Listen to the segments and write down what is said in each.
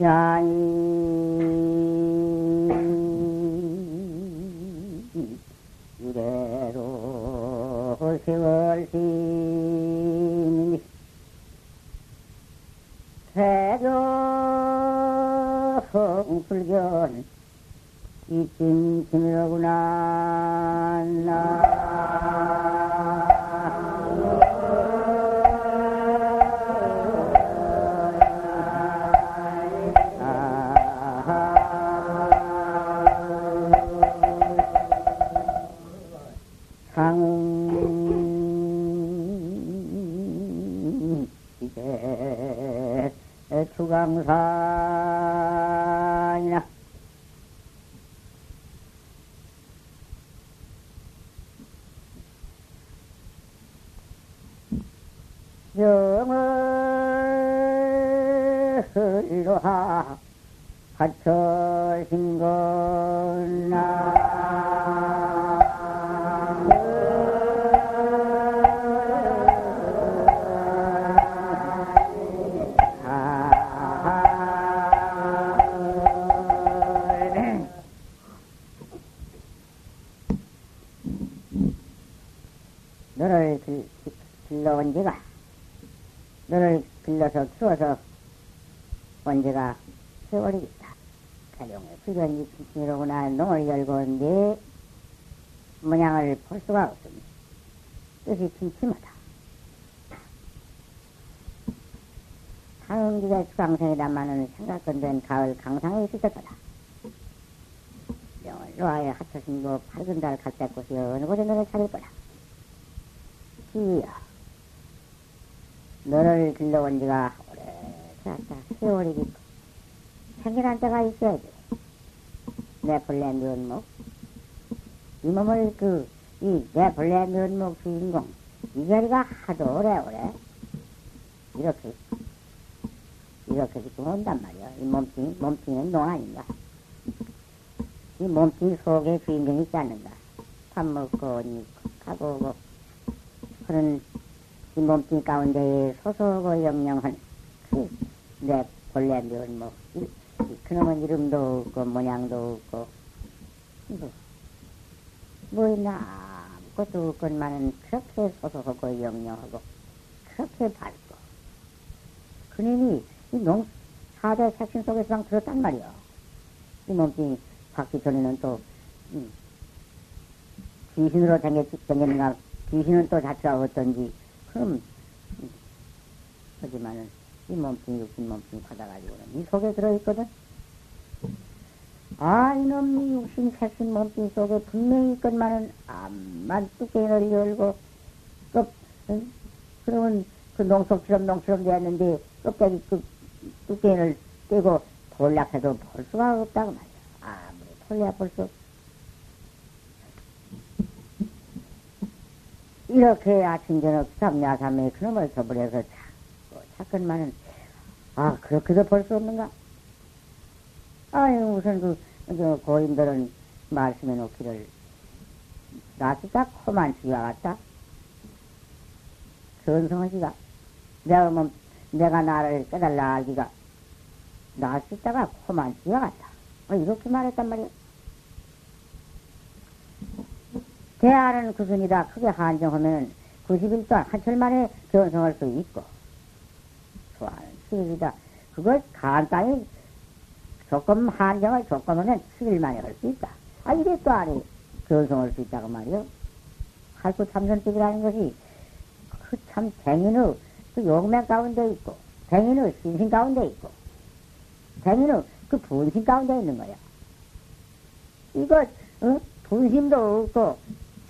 야이 이래로 세월심이 태경 불견. 이찜찜이로구나 나 주강산이나 영을로하 하처신 거나 온 지가 너를 길러서 키워서 온 지가 세월이 있다. 가령의 불견이 이로구나 농을 열고 네 모양을 볼 수가 없습니다. 뜻이 침침하다. 상기가 수강생이다마는 생각건된 가을 강상에 있을 거다. 명을 노아에 합쳐진고 밝은 달 갈대 곳이 어느 곳에 너를 찾을 거다. 지야, 너를 길러온 지가 오래 되었다. 세월이 있고, 생겨난 때가 있어야지. 내 본래 면목, 이 몸을 그, 이 내 본래 면목 주인공, 이 자리가 하도 오래오래, 이렇게, 이렇게 지금 온단 말이야. 이 몸뚱이, 몸뚱이는 농 아닌가. 이 몸뚱이 속에 주인공이 있지 않는가. 밥 먹고, 가고 오고, 그런 이 몸뚱이 가운데 소소하고 영영한 그 내 본래 면목 이- 이 그놈은 이름도 없고 모양도 없고 뭐, 뭐 있나 아무것도 없건만은 그렇게 소소하고 영영하고 그렇게 밝고 그놈이 이농 사대 색신 속에서 들었단 말이야. 이 몸뚱이 받기 전에는 또 음, 귀신으로 생겼, 생겼는가, 귀신은 또 자체가 어떤지, 그럼, 음, 하지만은, 이 몸뚱이, 육신 몸뚱이 받아가지고는 이 속에 들어있거든? 아, 이놈, 이 육신, 색신 몸뚱이 속에 분명히 있건만은, 암만 뚜껑을 열고, 그, 응? 그러면 그 농속처럼 농처럼 되었는데, 껍데기 그 뚜껑을 떼고 돌락해도 볼 수가 없다고 말이야. 아무리 돌려 볼수 없 이렇게 아침 저녁 삼야삼에 그놈을 서버려서 자꾸 자꾸만은 아 그렇게도 볼 수 없는가? 아유 우선 그저 고인들은 말씀해 놓기를 나스다 코만 지가 같다. 전성하지가 내가 뭐 내가 나를 깨달라 알기가 나스다가 코만 같다. 어, 이렇게 말했단 말이야. 대안은 구순이다 크게 한정하면은 90일 동안 한철 만에 견성할 수 있고, 수입이다. 그걸 간단히 조금 한정을 조건하면 10일 만에 할 수 있다. 아, 이게 또 아니, 견성할 수 있다고 말이요. 할구 참선집이라는 것이 그 참 쟁인의 그 용맹 가운데 있고, 쟁인의 신신 가운데 있고, 쟁인의 그 분신 가운데 있는 거야. 이거, 어? 분심도 없고,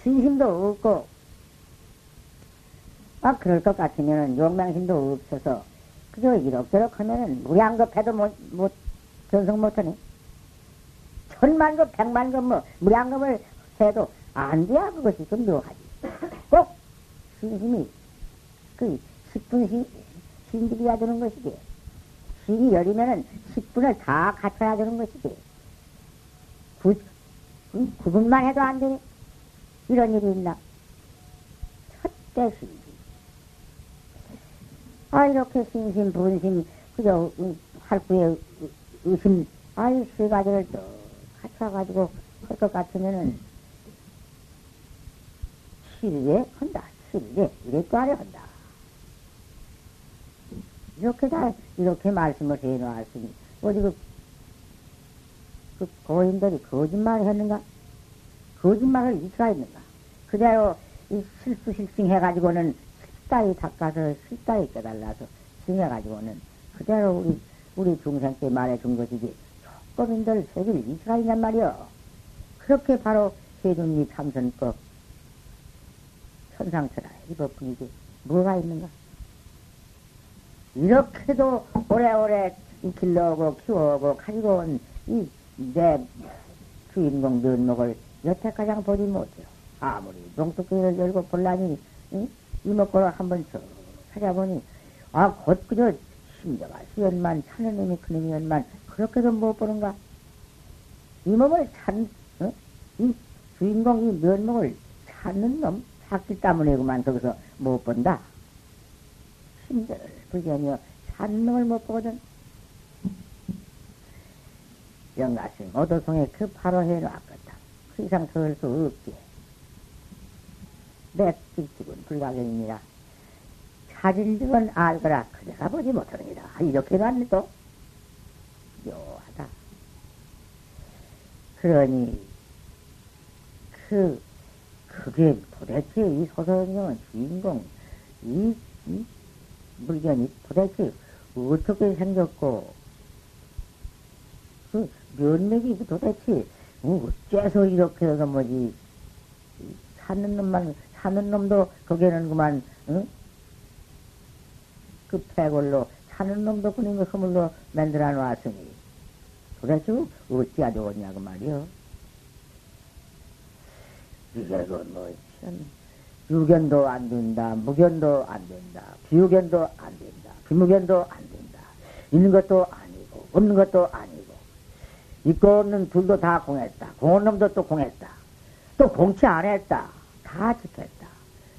진심도 없고, 아, 그럴 것 같으면은 용맹심도 없어서, 그저 이럭저럭 하면은 무량겁해도 못, 못, 전성 못하네. 천만급, 백만급 뭐, 무량겁을 해도 안 돼야 그것이 좀 묘하지. 꼭, 신심이, 그, 10분 신, 신들이야 되는 것이지. 신이 열리면은 10분을 다 갖춰야 되는 것이지. 구, 응? 9분만 해도 안 되네. 이런 일이 있나? 첫대 신심. 아, 이렇게 신심, 분심, 그저, 응, 할구에 의심, 아이, 세 가지를 또 갖춰가지고 할 것 같으면은, 7일에 한다. 7일에, 이래 또 안에 한다. 이렇게 다, 이렇게 말씀을 해 놓았으니, 어디 그, 그 고인들이 거짓말을 했는가? 거짓말을 이수가 있는가? 그대로 이 실수 실증해가지고는 실다리 닦아서 실다리 깨달아서 증해가지고는 그대로 우리, 우리 중생 때 말해준 것이지, 조금인들 세계를 이수가 있냔 말이요. 그렇게 바로 세존리 참선법, 천상천하 이법뿐이지, 뭐가 있는가? 이렇게도 오래오래 길러오고 키워오고 가지고 온 이 내 주인공 면목을 여태까지 보지 못해요. 아무리 농토끼를 열고 볼라니 응? 이목구를 한번 쭉 찾아보니 아 곧 그저 심정아 시연만 찾는 놈이 그놈이었만 그렇게도 못 보는가? 이 몸을 찾, 어? 이 주인공 이 면목을 찾는 놈 찾기 때문에 그만 거기서 못 본다. 심정을 불견이여 찾는 놈을 못 보거든. 영가심 오도송에 그 바로 해놓았거든. 그 이상 더할수 없지. 맥직직은 불가경이니라. 찾은 적은 알거라. 그대가 보지 못하느니라. 이렇게 놨네 또. 묘하다. 그러니, 그, 그게 도대체 이 소설경은 주인공, 이, 이 물건이 도대체 어떻게 생겼고, 그 면맥이 도대체 어째서 이렇게 해서 뭐지, 사는 놈만, 사는 놈도 거기에는 그만, 응? 그 패골로 사는 놈도 그놈의 허물로 만들어 놨으니 도대체 어찌가 좋으냐고 말이요. 이게 그뭐 참, 유견도 안 된다, 무견도 안 된다, 비유견도 안 된다, 비무견도 안 된다. 있는 것도 아니고, 없는 것도 아니고, 있고 없는 둘도 다 공했다. 공한 놈도 또 공했다. 또 공치 안 했다. 다 지켰다.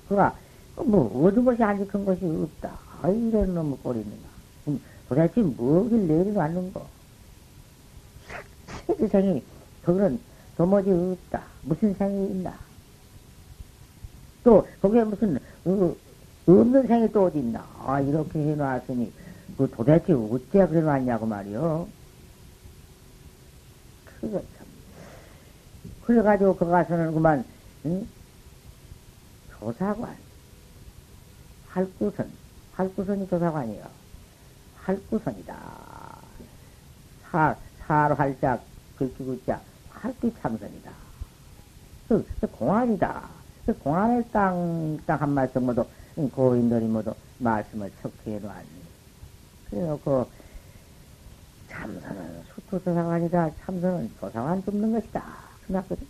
그가, 뭐, 어느 것이 안 지킨 것이 없다. 아, 이런 놈의 꼴이는가. 음, 도대체 뭐길 내려놨는 거. 세상이, 그거는 도무지 없다. 무슨 생이 있나. 또, 거기에 무슨, 어, 없는 생이 또 어디 있나. 아, 이렇게 해놨으니, 그 도대체 어째 그래 놨냐고 말이요. 그거 참. 그래가지고 거 가서는 그만, 응? 조사관. 할구선. 할구선이 조사관이요. 할구선이다. 사, 사로 활짝, 글귀구자, 할구 참선이다. 그, 그 공안이다. 그 공안의 땅, 딱 한 말씀 모두, 고인들이 모두 말씀을 척해 놓았니. 그래놓고, 참선은 수투조사관이다. 참선은 조사관 줍는 것이다. 생각거든.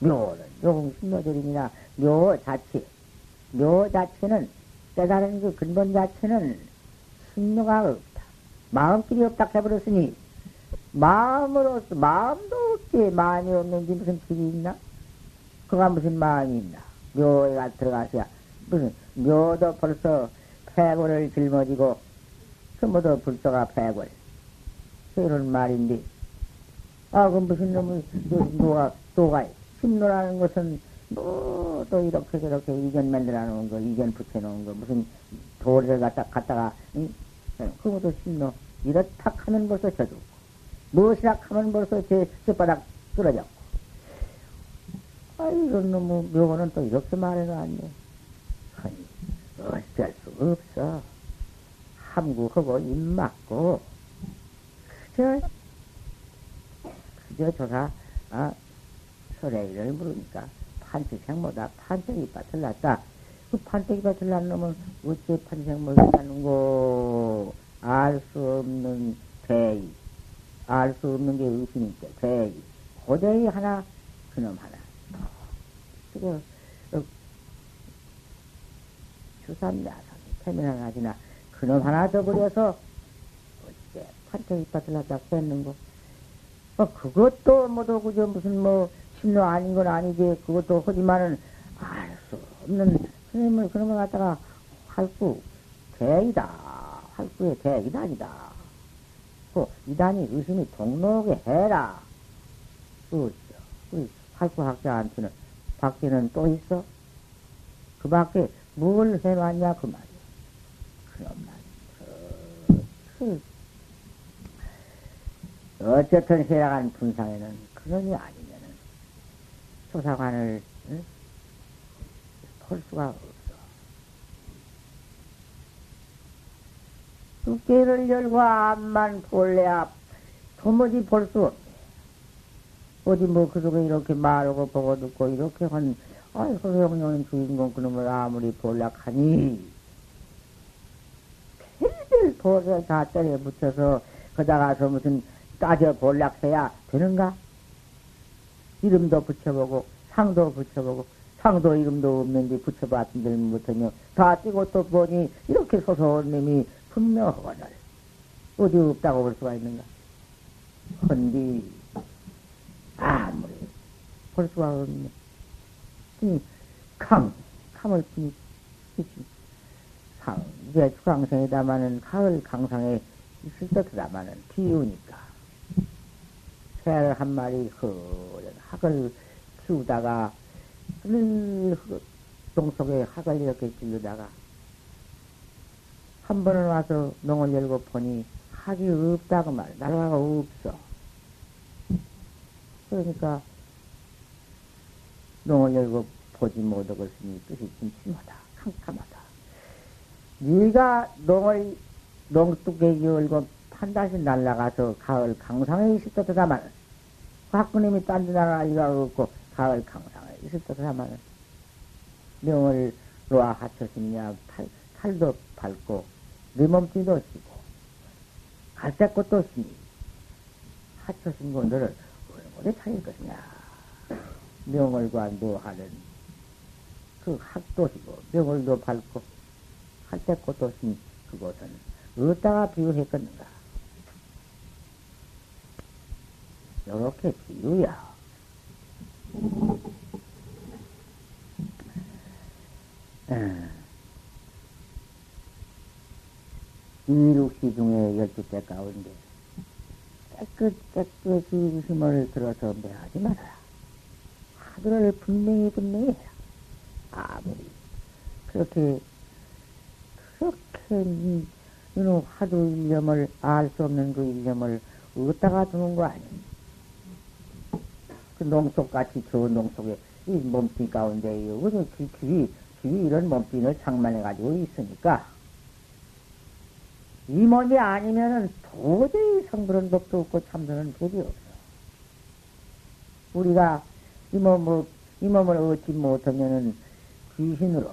묘는 용신묘절입니다. 묘 자체. 묘 자체는 깨달은 그 근본 자체는 신묘가 없다. 마음길이 없다 해버렸으니 마음으로서 마음도 없지 마음이 없는지 무슨 길이 있나? 그가 무슨 마음이 있나? 묘가 들어가서야 무슨 묘도 벌써 패고를 짊어지고 그 모두 불도가 패골 그런 말인데. 아 그 무슨 놈의 노가 노가 심노라는 것은 뭐 또 이렇게 저렇게 이견 만들어 놓은 거, 이견 붙여 놓은 거, 무슨 돌을 갖다 갖다가 응? 그것도 심노. 이렇다 하면 벌써 져주고. 무엇이라 하면 벌써 제 쇳바닥 쓰러졌고. 아 이런 놈의 묘는 또 이렇게 말해놨네 아니 어쩔 수 없어 함구하고 입 막고. 그저 그저 조사 아 설레이를 물으니까 판치생보다? 판때기 밭을 났다. 그 판때기 밭을 난 놈은 어째 판생을 났는고? 알 수 없는 대의 알 수 없는 게 의심이니까 대의 고대의 하나 그놈 하나. 그거 어, 주삼 야삼 태민한 하지나 그놈 하나 더 버려서 어째 밭을 났다 했는고 어, 그것도 모두 그저 무슨 뭐 신노 아닌 건 아니지. 그것도 하지만은 알 수 없는 그런 거 갖다가 활구 대이다. 활구의 대이다 아니다. 그 이단이 의심이 동록에 해라. 그렇죠. 우리 학구학자한테는 밖에는 또 있어? 그 밖에 뭘 해놨냐 그 말이야. 그런 그, 어쨌든 해라간 분상에는 그런이 아니면은 소사관을 응? 볼 수가 없어. 두께를 열고 앞만 볼래야 도무지 볼 수 없네. 어디 뭐그 속에 이렇게 말하고 보고 듣고 이렇게 한, 아이, 그 영령인 주인공 그놈을 아무리 볼락하니, 다 때려 붙여서 거다가서 무슨 따져 볼락해야 되는가? 이름도 붙여보고, 상도 붙여보고, 상도 이름도 없는데 붙여봤는들 못하며, 다 뛰고 또 보니, 이렇게 소소한 놈이 분명하거늘. 어디 없다고 볼 수가 있는가? 헌디, 아무리 볼 수가 없네. 이 강, 강을 뿐이, 상, 이제 주강생이다마는 가을 강상에 있을 때다마는 비우니까. 새를 한 마리 허연 학을 키우다가, 동속에 학을 이렇게 찔르다가, 한 번은 와서 농을 열고 보니 학이 없다고 말, 나라가 없어. 그러니까 농을 열고 보지 못하겠으니 뜻이 침침하다, 캄캄하다. 네가 농을 농뚝에 열고 판다시 날라가서 가을 강상에 있을 때다만 학부님이 딴데 나가 이가 없고 가을 강상에 있을 때다만 명을 놓아 하쳤으냐 팔, 팔도 밟고 네 몸뚱이도 쓰고 갈색 것도 쓰니 하쳤은 것들을 어느 차일 것이냐. 명월과 노하는 그 학도시고 명월도 밟고 할때 꽃도신 그곳은 어디다가 비유했겠는가. 이렇게 비유야. 이육시 중에 열두 대 가운데 깨끗, 깨끗이 힘을 들어서 매하지 말아라. 하늘을 분명히 분명히 해라. 아무리 그렇게 그렇게 이놈 하도 일념을 알 수 없는 그 일념을 어디다가 두는 거 아니니? 그 농속같이 좋은 농속에 이 몸뚱이 가운데 여기서 귀, 귀, 이런 몸뚱이를 장만해 가지고 있으니까 이 몸이 아니면은 도저히 성불은 법도 없고 참선은 법이 없어. 우리가 이 몸을, 이 몸을 얻지 못하면은 귀신으로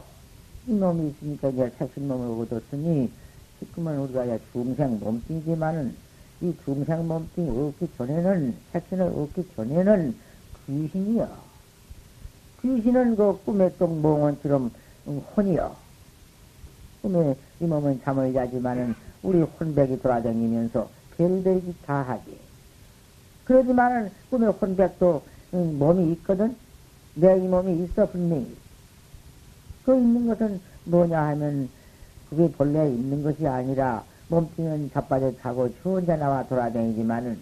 이 몸이 있으니까 이제 색신 몸을 얻었으니 지금은 우리가 이제 중생 몸뚱이지만은 이 중생 몸뚱이 얻기 전에는 색신을 얻기 전에는 귀신이여. 귀신은 그 꿈의 똥 몽원처럼 혼이여. 꿈에 이 몸은 잠을 자지만은 우리 혼백이 돌아다니면서 별별이 다 하지. 그러지만은 꿈의 혼백도 몸이 있거든. 내 이 몸이 있어 분명히. 그 있는 것은 뭐냐 하면 그게 본래 있는 것이 아니라 몸뚱이는 자빠져 자고 혼자 나와 돌아다니지만은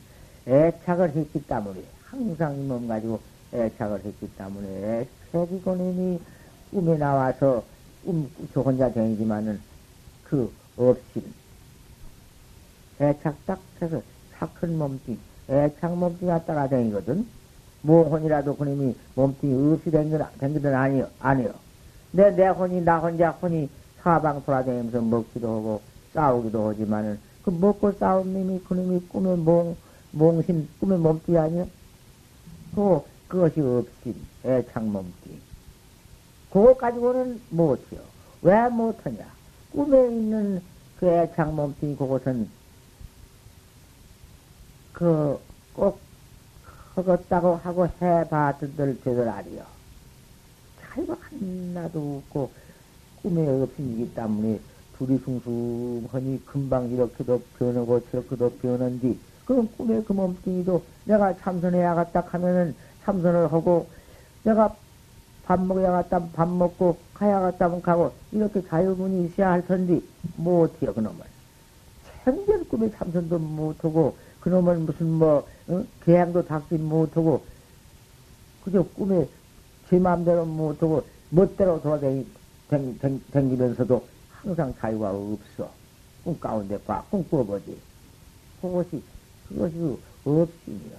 애착을 했기 때문에 항상 이 몸 가지고 애착을 했기 때문에 애착이 고님이 꿈에 나와서 음, 저 혼자 다니지만은 그 없이 애착 딱 해서 착한 몸뚱이, 애착 몸뚱이가 따라다니거든. 뭐혼이라도 그님이 몸뚱이 없이 댕기는 아니요, 아니요. 내, 내 혼이, 나 혼자 혼이 사방 돌아다니면서 먹기도 하고 싸우기도 하지만은 그 먹고 싸운 놈이 그놈이 꿈의 몽, 몽신, 꿈의 몸뚱이 아니요? 그, 그것이 없인 애착 몸뚱이. 그것 가지고는 못해요. 왜 못하냐? 꿈에 있는 그 애착 몸뚱이 그것은 그, 꼭, 허겄다고 하고 되들 아니요. 잘도 하나도 없고, 꿈에 없이기 때문에 둘이 숭숭하니 금방 이렇게도 변하고 저렇게도 변한디, 그럼 꿈의 그 몸뚱이도 내가 참선해야겠다 하면은 참선을 하고, 내가 밥 먹어야겠다 밥 먹고 가야겠다 면 가고, 이렇게 자유분이 있어야 할 텐데, 못해요, 그놈을. 생전 꿈에 참선도 못하고 그놈은 무슨 뭐 어? 계양도 닦지 못하고 그저 꿈에 제 마음대로 못하고 멋대로 돌아다니면서도 항상 자유가 없어. 꿈 가운데 꽉 꿈꾸어보지. 그것이, 그것이 없심이야.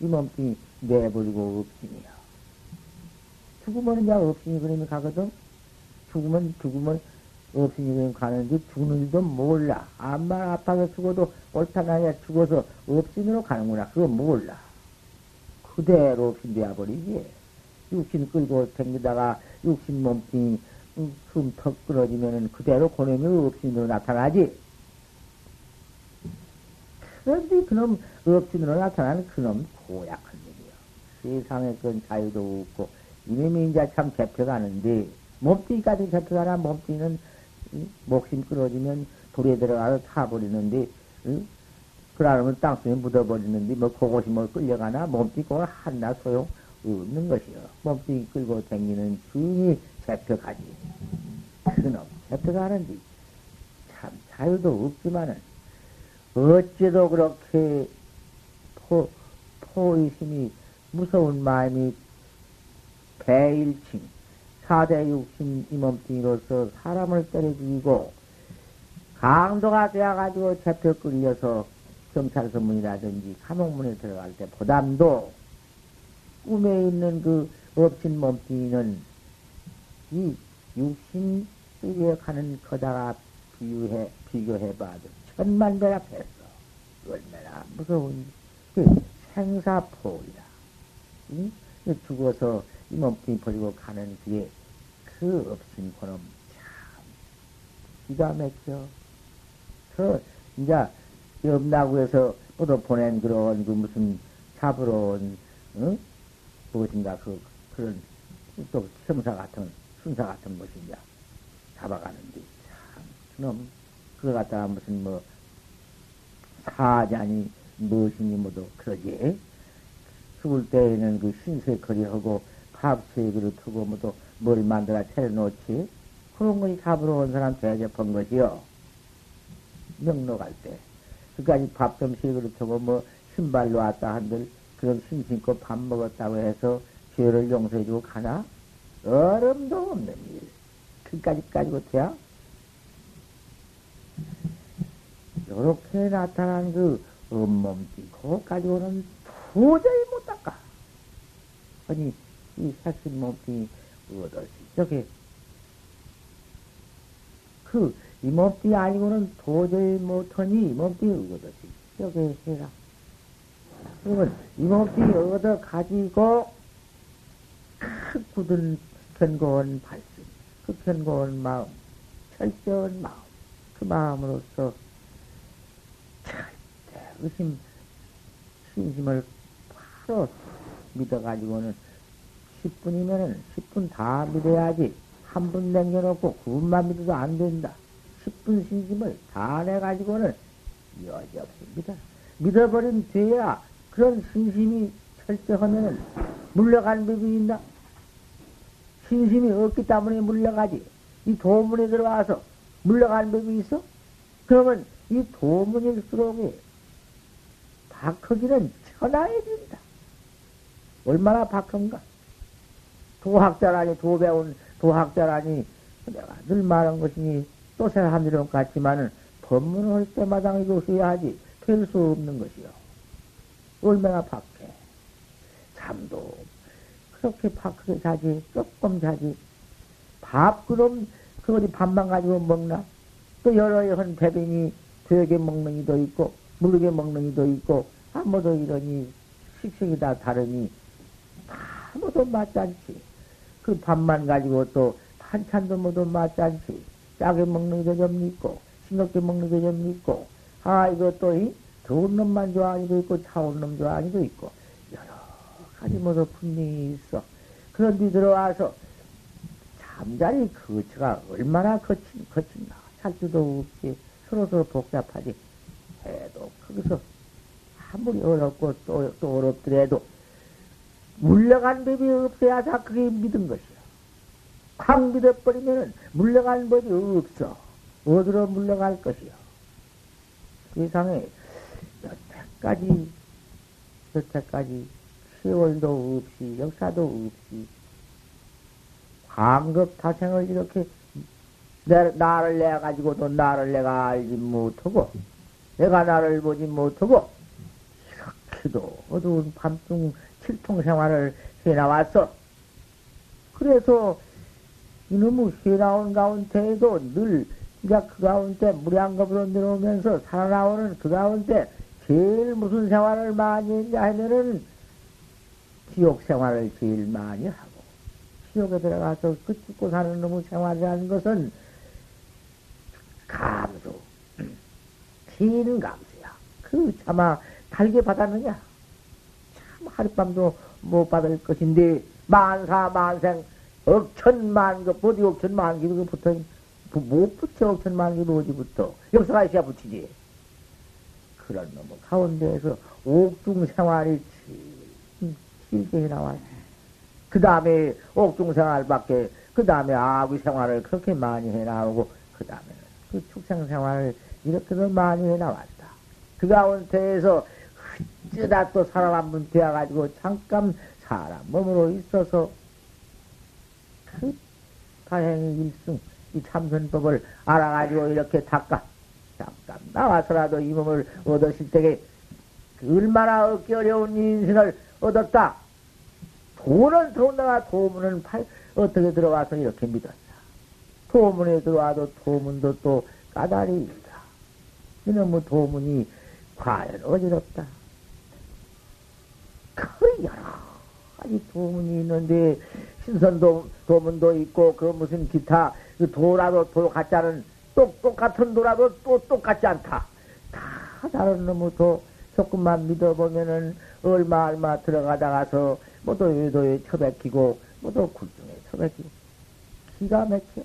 이 몸뚱이 내버리고 없심이야. 죽으면 이제 없심이 그림이 가거든? 죽으면, 죽으면 없으니 그림 가는데 죽는 줄도 몰라. 암만 아파서 죽어도 옳다 나야 죽어서 없신으로 가는구나. 그거 몰라. 그대로 없인 되어버리지. 육신 끌고 댕기다가 육신 몸뚱이 흠턱 끊어지면은 그대로 고놈이 없신으로 나타나지. 그런데 그놈 없신으로 나타나는 그놈 고약한 일이야. 세상에 그건 자유도 없고 이놈이 이제 참 잡혀가는데 몸뚱이까지 잡혀가나 몸뚱이는 목심 끊어지면 불에 들어가서 타버리는데 응? 그러면 땅속에 묻어버리는데 뭐 그것이 뭐 끌려가나 몸뚱이 그걸 한나 소용 없는 것이요. 몸뚱이 끌고 다니는 주인이 잡혀가지. 그놈 잡혀가는데 참 자유도 없지만은 어째도 그렇게 포, 포의심이 무서운 마음이 배일칭 사대 육신 이 몸뚱이로서 사람을 때려 죽이고 강도가 되어가지고 잡혀 끌려서 경찰서문이라든지 감옥문에 들어갈 때 보담도 꿈에 있는 그 업신 몸뚱이는 이 육신 속에 가는 거다가 비유해, 비교해봐도 천만 배나 했어. 얼마나 무서운 그 생사포이다. 응? 죽어서 이 몸뚱이 버리고 가는 길에 그 없인 그놈 참 기가 막혀. 그 이제 해서 또 보낸 그런 그 무슨 잡으러 온 응? 무엇인가 그 그런 또 sem사 같은 순사 같은 이제 잡아가는데 참 그놈 그거 갖다가 무슨 뭐 사자니 무엇이니 뭐도 그러지 죽을 때에는 그 신세거리하고 합수액으로 두고 뭐또 뭘 만들어 차려놓지 그런 것이 잡으러 온 사람 대접한 것이요. 명록할 때. 그까지 밥좀 식으로 두고 뭐 신발로 왔다 한들 그런 신 신고 밥 먹었다고 해서 죄를 용서해주고 가나? 얼음도 없는 일. 그까지 가지고 돼야? 요렇게 나타난 그 온몸띠, 그거 가지고는 도저히 못 닦아. 아니, 이 사신 몸뚱이 얻었지. 저게, 그, 이 몸뚱이 아니고는 도저히 못하니 이 몸뚱이 얻었지. 저게 해라. 그러면 이 몸뚱이 얻어 가지고, 큰 굳은 견고한 발심, 그 견고한 마음, 철저한 마음, 그 마음으로서 절대 의심, 신심을 바로 믿어가지고는 10분이면은 10분 다 믿어야지. 한 분 남겨놓고 9분만 믿어도 안 된다. 10분 신심을 다 내가지고는 여지없이 믿어. 믿어버린 뒤에야 그런 신심이 철저하면은 물러가는 법이 있나? 신심이 없기 때문에 물러가지. 이 도문에 들어와서 물러가는 법이 있어? 그러면 이 도문일수록 박하기는 천하해진다. 얼마나 박한가? 도학자라니, 도 배운 도학자라니, 내가 늘 말한 것이니, 또 일은 같지만은, 법문을 할 때마다 이것이 야지, 될 수 없는 것이요. 얼마나 박해. 잠도 그렇게 박하게 자지, 조금 자지. 밥, 그럼, 그 어디 밥만 가지고 먹나? 또 여러 여한 배변이 되게 먹는 이도 있고, 모르게 먹는 이도 있고, 아무도 이러니, 식색이 다 다르니, 아무도 맞지 않지. 그 밥만 가지고 또 반찬도 모두 맞지 않지. 짜게 먹는 게 좀 있고, 싱겁게 먹는 게 좀 있고, 아, 이것도 이 더운 놈만 좋아하는 도 있고, 차운 놈 좋아하는 도 있고, 여러 가지 모두 분명히 있어. 그런데 들어와서 잠자리 거처가 얼마나 거친, 거친나. 살수도 없이 서로서로 복잡하지. 해도 거기서 아무리 어렵고 또, 또 어렵더라도 물러간 법이 없어야 다 그게 믿은 것이야. 확 믿어버리면은 물러간 법이 없어. 어디로 물러갈 것이야. 그 이상에 여태까지, 여태까지 세월도 없이, 역사도 없이, 광급 타생을 이렇게 내, 나를 내 가지고도 나를 내가 알지 못하고, 내가 나를 보지 못하고, 이렇게도 어두운 밤중 칠통 생활을 해 나왔어. 그래서 이놈의 해 나온 가운데에도 늘, 이제 그 가운데 무량겁으로 내려오면서 살아나오는 그 가운데 제일 무슨 생활을 많이 했냐 하면은 지옥 생활을 제일 많이 하고, 지옥에 들어가서 그 죽고 사는 놈의 생활이라는 것은 감수. 기는 감수야. 그 차마 달게 받았느냐? 참 하룻밤도 못 받을 것인데 만사 만생 억천만급 어디 억천만기 그 붙어 못 붙여 억천만기 어디부터 역사가 있어야 붙이지. 그런 놈의 가운데에서 옥중 생활이 길게 나와요. 그 다음에 옥중 생활밖에 그 다음에 아구 생활을 그렇게 많이 해 나오고 그 다음에는 그 축생 생활을 이렇게도 많이 해 나왔다. 그 가운데에서 어쩌다 또 사람 한 분 되어가지고 잠깐 사람 몸으로 있어서 그 다행히 일승 이 참선법을 알아가지고 이렇게 닦아 잠깐 나와서라도 이 몸을 얻으실 때에 얼마나 얻기 어려운 인생을 얻었다. 돈은 더군다나 도문은 팔, 어떻게 들어와서 이렇게 믿었다. 도문에 들어와도 도문도 또 까다리 있다. 이놈의 도문이 과연 어지럽다. 그 여러 가지 도문이 있는데 신선 도, 도문도 있고 그 무슨 기타 그 도라도 도 같자는 똑 똑같은 도라도 또 똑같지 않다. 다 다른 도 조금만 믿어보면은 얼마 얼마 들어가다가서 뭐도 외도에 처박히고 뭐도 굴중에 처박히고 기가 막혀.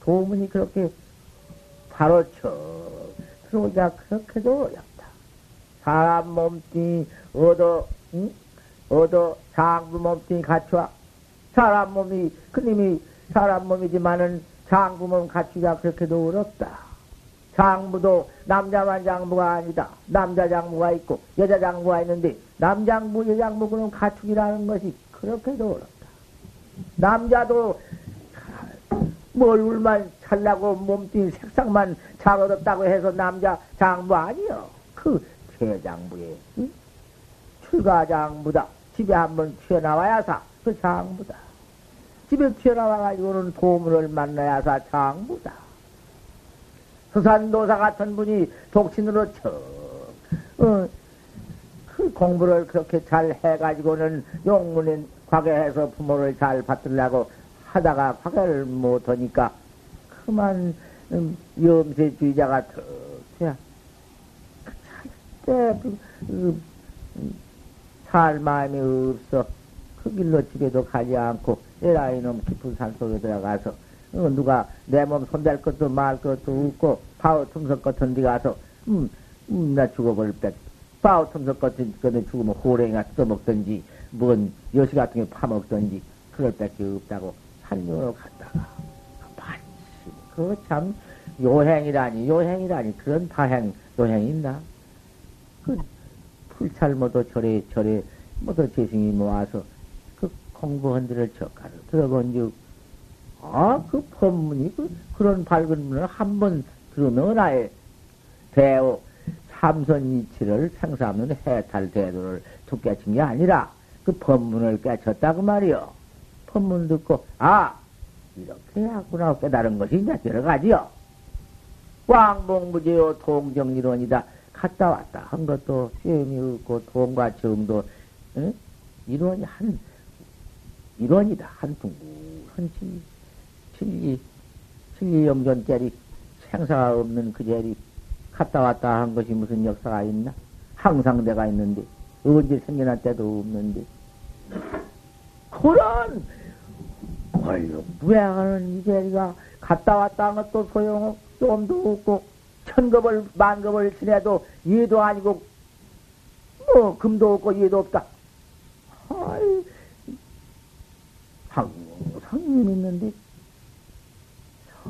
도문이 그렇게 바로 쳐 들어오자 그렇게도 어렵다. 사람 몸뚱이 얻어 응? 얻어 장부 몸뚱이 갖춰 사람 몸이 그님이 사람 몸이지만은 장부 몸 갖추기가 그렇게도 어렵다. 장부도 남자만 장부가 아니다. 남자 장부가 있고 여자 장부가 있는데 남장부 여장부 그런 갖추기라는 것이 그렇게도 어렵다. 남자도 뭘 울만 살라고 몸뚱이 색상만 잘 얻었다고 해서 남자 장부 아니요. 그 최장부에 응? 출가장부다. 집에 한번 튀어나와야 사 그 장부다. 집에 튀어나와가지고는 도문을 만나야 사 장부다. 서산도사 같은 분이 독신으로 쳐, 어, 그 공부를 그렇게 잘 해가지고는 용문에 과거해서 부모를 잘 받들라고 하다가 과거를 못하니까 그만 음, 염세주의자가 턱야 그, 그, 살 마음이 없어 그 길로 집에도 가지 않고 에라 이놈 깊은 산 속에 들어가서 어, 누가 내 몸 손댈 것도 말 것도 없고 바우 틈석 같은 데 가서 음, 음, 나 죽어버릴 때 바우 틈석 같은 거는 죽으면 호랭이가 뜯어먹든지 뭔 여시 같은 게 파먹든지 그럴 밖에 없다고 산중으로 갔다가 마침 그참 요행이라니 요행이라니. 그런 다행 요행이 있나? 그 풀찰 모두 절에 절에 모두 재승이 모아서 그 공부한 데를 젓가락 들어본 즉 아 그 법문이 그, 그런 밝은 문을 한번 나의 대오 삼선이치를 생사하는 해탈 대도를 툭 깨친 게 아니라 그 법문을 깨쳤다고 말이요. 법문 듣고 아 이렇게 하구나 깨달은 것이 이제 여러 가지요. 왕봉무제요 통정이론이다. 갔다 왔다 한 것도 시험이 없고 통과 정도 응? 이론이 한 이론이다 한 둥글한 칠리 칠리 칠리 염전짜리 생사가 없는 그 자리 갔다 왔다 한 것이 무슨 역사가 있나? 항상 내가 있는데 언제 생겨날 때도 없는데 그런 권력 부양하는 이 자리가 갔다 왔다 한 것도 소용 좀도 없고 천급을 만급을 지내도 얘도 아니고 뭐 금도 없고 얘도 없다. 아이 항상 믿는데.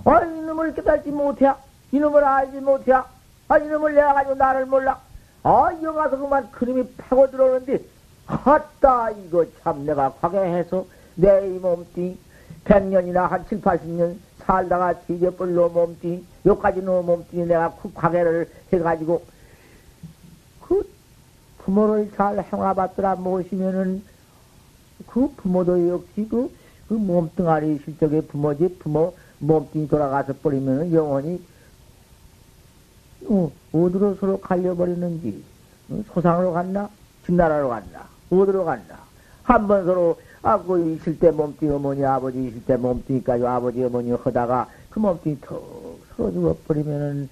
아이 이놈을 깨달지 못해. 이놈을 알지 못해. 아, 이놈을 내가 가지고 나를 몰라. 아, 여가서 그만 그림이 파고 들어오는데, 헛다, 이거 참 내가 과거해서 내 이 몸뚱이, 백년이나 한 칠, 팔십 년 살다가 뒤져버려 몸뚱이, 여기까지 너 몸뚱이 내가 그 과거를 해가지고, 그 부모를 잘 행화받더라 모시면은, 그 부모도 역시 그, 그 몸뚱아리 실적의 부모지, 부모 몸뚱이 돌아가서 버리면은 영원히 어, 어디로 서로 갈려버리는지, 어, 소상으로 갔나? 진나라로 갔나? 어디로 갔나? 한 번 서로, 아, 그 있을 때 몸뚱이 어머니, 아버지 있을 때 몸뚱이까지 아버지 어머니 하다가 그 몸뚱이 턱 서로 죽어버리면은,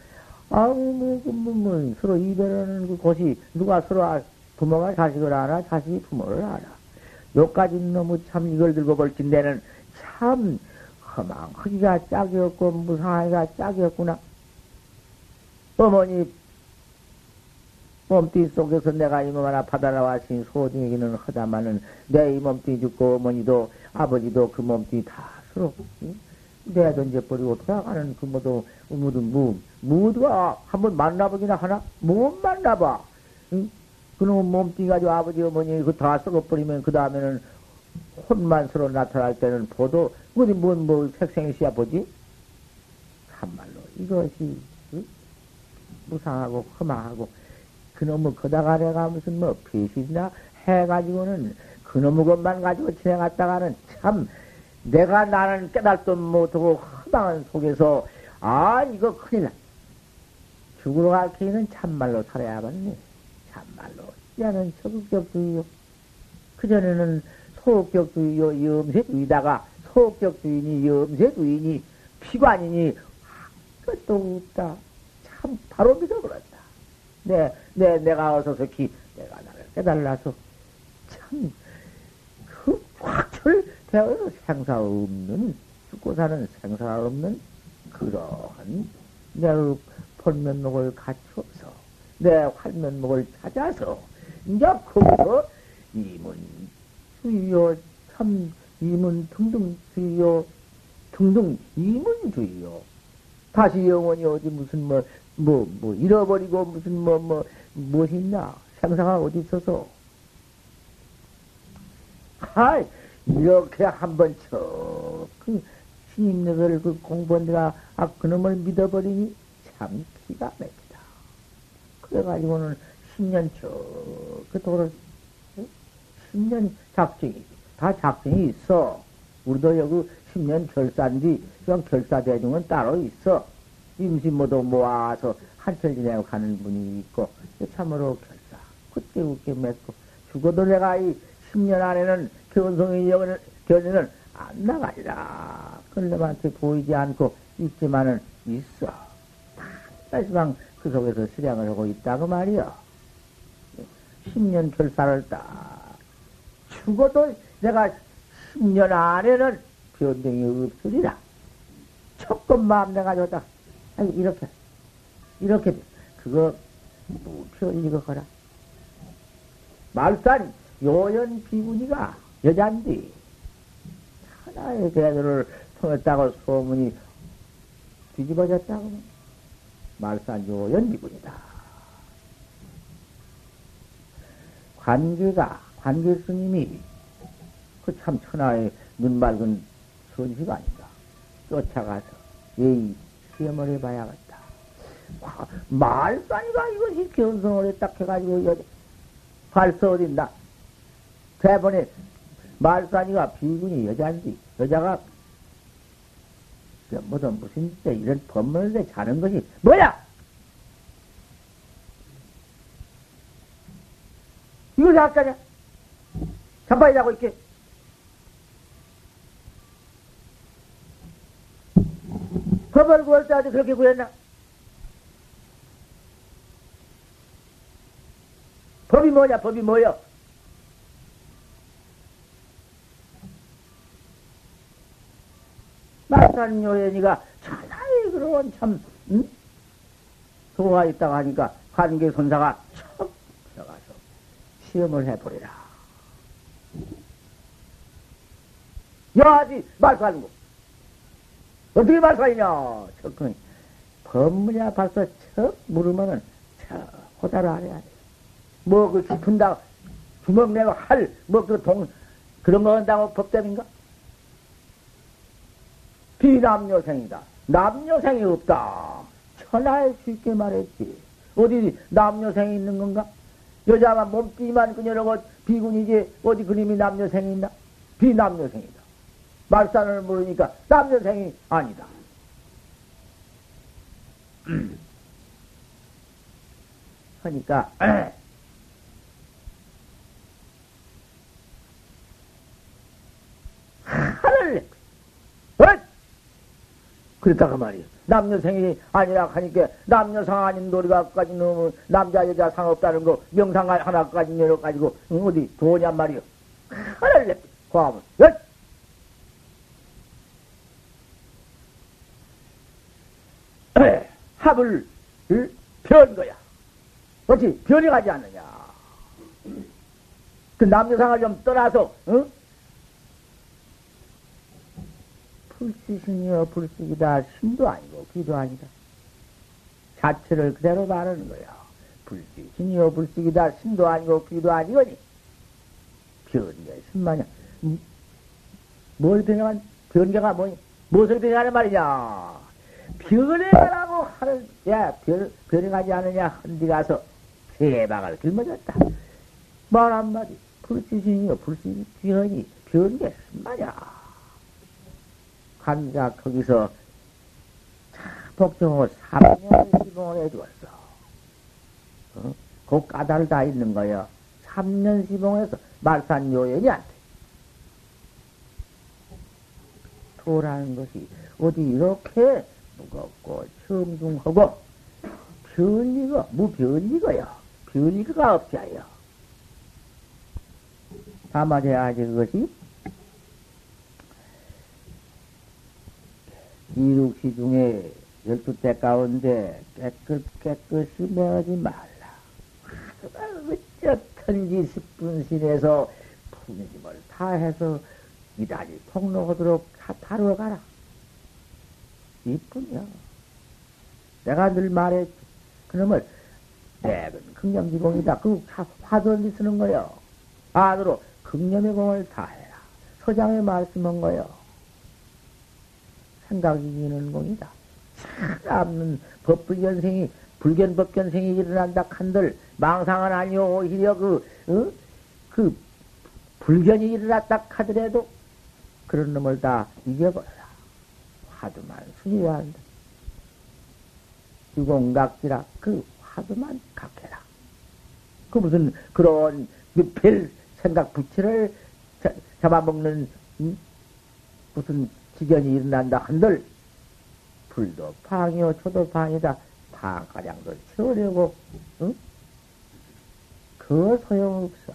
아우, 뭐, 그, 뭐, 뭐, 서로 이별하는 그 곳이 누가 서로, 아, 부모가 자식을 알아? 자식이 부모를 알아. 요까지 너무 참 이걸 들고 볼진 데는 참 허망하기가 짝이 없고 무상하기가 짝이 없구나. 어머니 몸뚱이 속에서 내가 이몸 하나 받아나왔으니 소중이기는 하다마는 내 이 몸뚱이 죽고 어머니도 아버지도 그 몸뚱이 다 서로 내 던져버리고 돌아가는 그 모두 모두 무 무두가 한번 만나보기나 하나 못 만나봐. 응? 그놈 몸뚱이 가지고 아버지 어머니 그 다 썩어버리면 그 다음에는 혼만 서로 나타날 때는 보도 어디 뭔뭐 색생시야 보지? 참말로 이것이 무상하고 험하고 그놈의 거다가 내가 무슨 뭐 배신이나 해가지고는 그놈의 것만 가지고 지내갔다가는 참 내가 나는 깨달도 못하고 허망한 속에서 아 이거 큰일 나. 죽으러 갈 기회는 참말로 살아야겠네 참말로 야는 적극적주의요 그전에는 소극적주의요 염세주의다가 소극적주의니 염세주의니 피관이니 아무것도 없다 참 바로 믿어버렸다. 내, 내, 내가 어서 서히 내가 나를 깨달아서 참, 그 확철되어 생사 없는, 죽고 사는 생사 없는 그러한 내 본면목을 갖춰서 내 활면목을 찾아서 이제 거기서 이문 주요 참 이문 등등 주요 등등 이문 주요 다시 영원히 어디 무슨 뭐 뭐, 뭐, 잃어버리고 무슨 뭐, 뭐, 무엇이 있나? 생사가 어디 있어서? 아 이렇게 한번 저, 그, 신임력을 그 공부한 데가, 아, 그놈을 믿어버리니 참 기가 막히다. 그래가지고는 10년 저, 그 도를, 10년 작정이, 다 작정이 있어. 우리도 여기 10년 결사인지, 그냥 결사 대중은 따로 있어. 임신모도 모아서 한철 지내고 가는 분이 있고, 참으로 결사. 그때 웃게 맺고, 죽어도 내가 이 10년 안에는 견성의 견인은 안 나가리라. 그놈한테 보이지 않고 있지만은 있어. 하지만 그 속에서 수량을 하고 있다고 말이여. 10년 결사를 딱. 죽어도 내가 10년 안에는 변동이 없으리라. 조금 마음 내가지고 딱 아니, 이렇게, 이렇게, 그거, 무표 이거 거라. 말산 요연 비구니가 여잔디 하나의 대도를 통했다고 소문이 뒤집어졌다고. 말산 요연 비구니다. 관계가, 관계 스님이 그 참 천하의 눈 맑은 선지가 아닌가. 쫓아가서 예의 시험을 해봐야겠다. 말싸니가 이것이 견성을 딱 해가지고 여자, 발서 어딘다. 대본에 말싸니가 비군이 여자인지, 여자가 뭐든 무슨 이런 법문을 자는 것이 뭐야? 이거 작가냐? 잠바이 자고 있게. 법을 구할 때 아주 그렇게 구했나? 법이 뭐냐, 법이 뭐여? 말산 요연이가 천하의 그런 참, 응? 도가 있다고 하니까 관계 선사가 시험을 해버리라. 여하지 말하는 거. 어떻게 말살이냐? 접근이. 법문이 아파서 척 물으면은 저 호다를 안 해야 돼. 뭐그 깊은 다 주먹 내고 할 뭐 그 동 그런 거 한다고 법대인가? 비남녀생이다. 남녀생이 없다. 천하에 쉽게 말했지. 어디 남녀생이 있는 건가? 여자만 몸뚱이만 그녀라고 비군이지 어디 그림이 남녀생이 있나? 비남녀생이다. 말산을 모르니까 남녀생이 아니다. 그러니까 하늘 어? 그랬다가 말이야. 남녀생이 아니라 하니까 남녀상 아닌 놀이가까지 너무 남자 여자 상 없다는 거 명상 하나까지 열어가지고 어디 도냐 말이야. 하늘 내 과문. 어? 합을 편 거야. 어찌 변이 가지 않느냐. 그 남녀상을 좀 떠나서, 응? 불식이여 불식이다. 심도 아니고 귀도 아니다. 자체를 그대로 말하는 거야. 불식이여 불식이다. 심도 아니고 귀도 아니거니. 변이가 심마냐. 음, 뭘 변형한, 변개가 뭐니? 무엇을 변형하는 말이냐. 변해가라고 하는, 야, 변, 변형하지 않느냐. 한디 가서 세방을 길머졌다. 말 한마디. 불지신이요, 불지신 변이, 변개 심마냐. 간자 거기서 복종을 3년 시봉을 해주었어. 어? 그 까닭을 다 있는 거야. 3년 시봉해서 말산 요연이 안 돼. 도라는 것이 어디 이렇게 무겁고 청중하고 변리가 무변리가야. 변리가 없자요. 다만 해야지 그것이 이륙시 중에 열두 때 가운데 깨끗 깨끗이 매하지 말라. 어쩌든지 십분신에서 풍심을 다해서 이다리 폭로하도록 다루어 가라. 이뿐이야. 내가 늘 말했지. 그놈을 내은 극념지 공이다. 그 화두를 쓰는 거요. 안으로 극념의 공을 다해라. 서장의 말씀한 거요. 생각이 기는 공이다. 참는 법불견생이, 불견법견생이 일어난다 한들, 망상은 아니오. 오히려 그, 어? 그, 불견이 일어났다 하더라도, 그런 놈을 다 이겨버려라. 화두만 순위해야 한다. 유공각지라, 그 화두만 각해라. 그 무슨, 그런, 그별 생각 부채를 잡아먹는, 음? 무슨, 지견이 일어난다 한들 불도 방이요 초도 방이다. 방가량도 채우려고 응? 그 소용없어.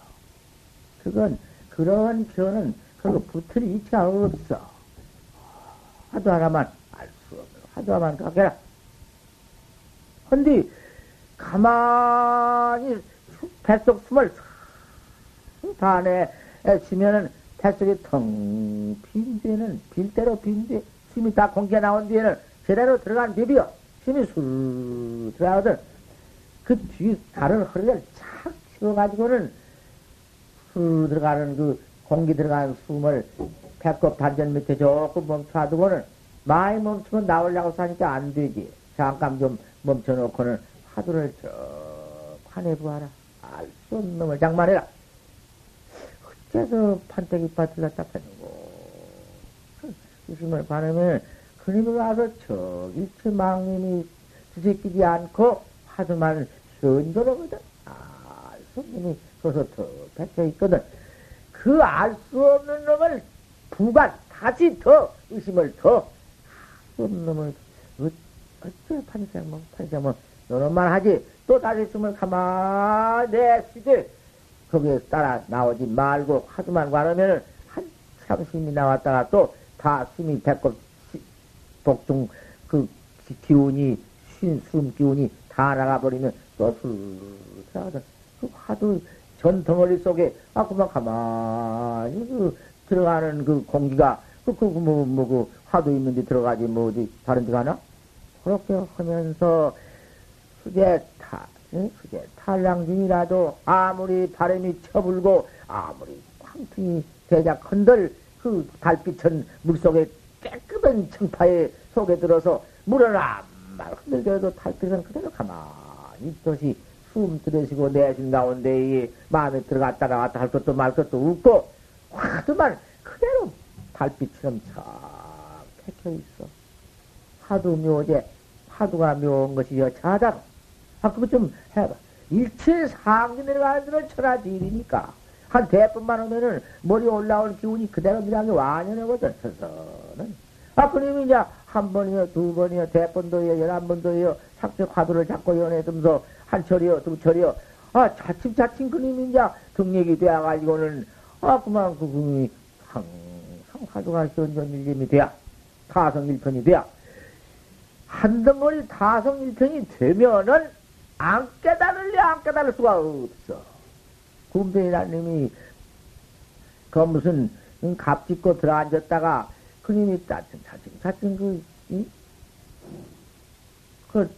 그건 그런 변은 그거 붙을 이치가 없어. 하도 하나만 알 수 없는 하도 하나만 가게라. 헌디 가만히 뱃속 숨을 다안에 치면은 뱃속에 텅빈 뒤에는 빌대로 빈 뒤에 힘이 다 공기가 나온 뒤에는 제대로 들어간 비비어 힘이 술 들어가거든. 그 뒤 다른 허리를 착 치워가지고는 술 들어가는 그 공기 들어가는 숨을 배꼽 단전 밑에 조금 멈춰두고는 많이 멈추면 나오려고 하니까 안 되지. 잠깐 좀 멈춰놓고는 하두를 쭉 파내보아라. 알 수 없는 놈을 장만해라 어째서 판때기 밭을 갖다 패는고 의심을 바르면 그님이 와서 저기 저 망님이 두새끼지 않고 하도만 알수 없는 놈이 거기서 더 뱉어 있거든. 그 알 수 없는 놈을 부관 다시 더 의심을 더 없는 놈을 어째 판생 뭐 판생 뭐 너는만 하지. 또 다시 숨을 가만히 내쉬되 거기에 따라 나오지 말고 하도만 가르면은 한참 숨이 나왔다가 또 다 숨이 배꼽 복중 그 기운이 쉰 숨 기운이 다 나가버리면 또술하거그 화두 전 덩어리 속에 아 그만 가만히 그 들어가는 그 공기가 그그뭐뭐 그 화두 있는데 들어가지 뭐 어디 다른 데 가나? 그렇게 하면서 수제 타, 수제 탈랑 중이라도 아무리 바람이 쳐불고 아무리 황풍이 대작 흔들 그 달빛은 물속에 깨끗한 청파에 속에 들어서 물을 안말 흔들더라도 달빛은 그대로 가만히 있듯이 숨 들이쉬고 내쉰 가운데 마음에 들어갔다 나왔다 할 것도 말 것도 없고 화두만 그대로 달빛처럼 참 켜켜 있어. 화두 묘제, 화두가 묘한 것이여 자작. 아, 그거 좀 해봐. 일체 상기 내려가는 데는 천하 지일이니까. 한 대뿐만 하면은 머리 올라올 기운이 그대로 그냥 완연하거든, 서서는. 아, 그러면 이제 한 번이요, 두 번이요, 대번도요, 열한 번도요, 삭색 화두를 잡고 연해두면서 한 철이요, 두 철이요. 아, 차츰차츰 그림이 이제 등력이 되어가지고는, 아, 그만 그 그림이 항상 화두가 현존일념이 돼야, 타성일편이 돼야. 한 덩어리 타성일편이 되면은 안 깨달을래, 안 깨달을 수가 없어. 군대이라는 놈이 그 무슨 갑 짚고 들어앉았다가 그님이 따뜻 차츰 차츰 그, 이? 그,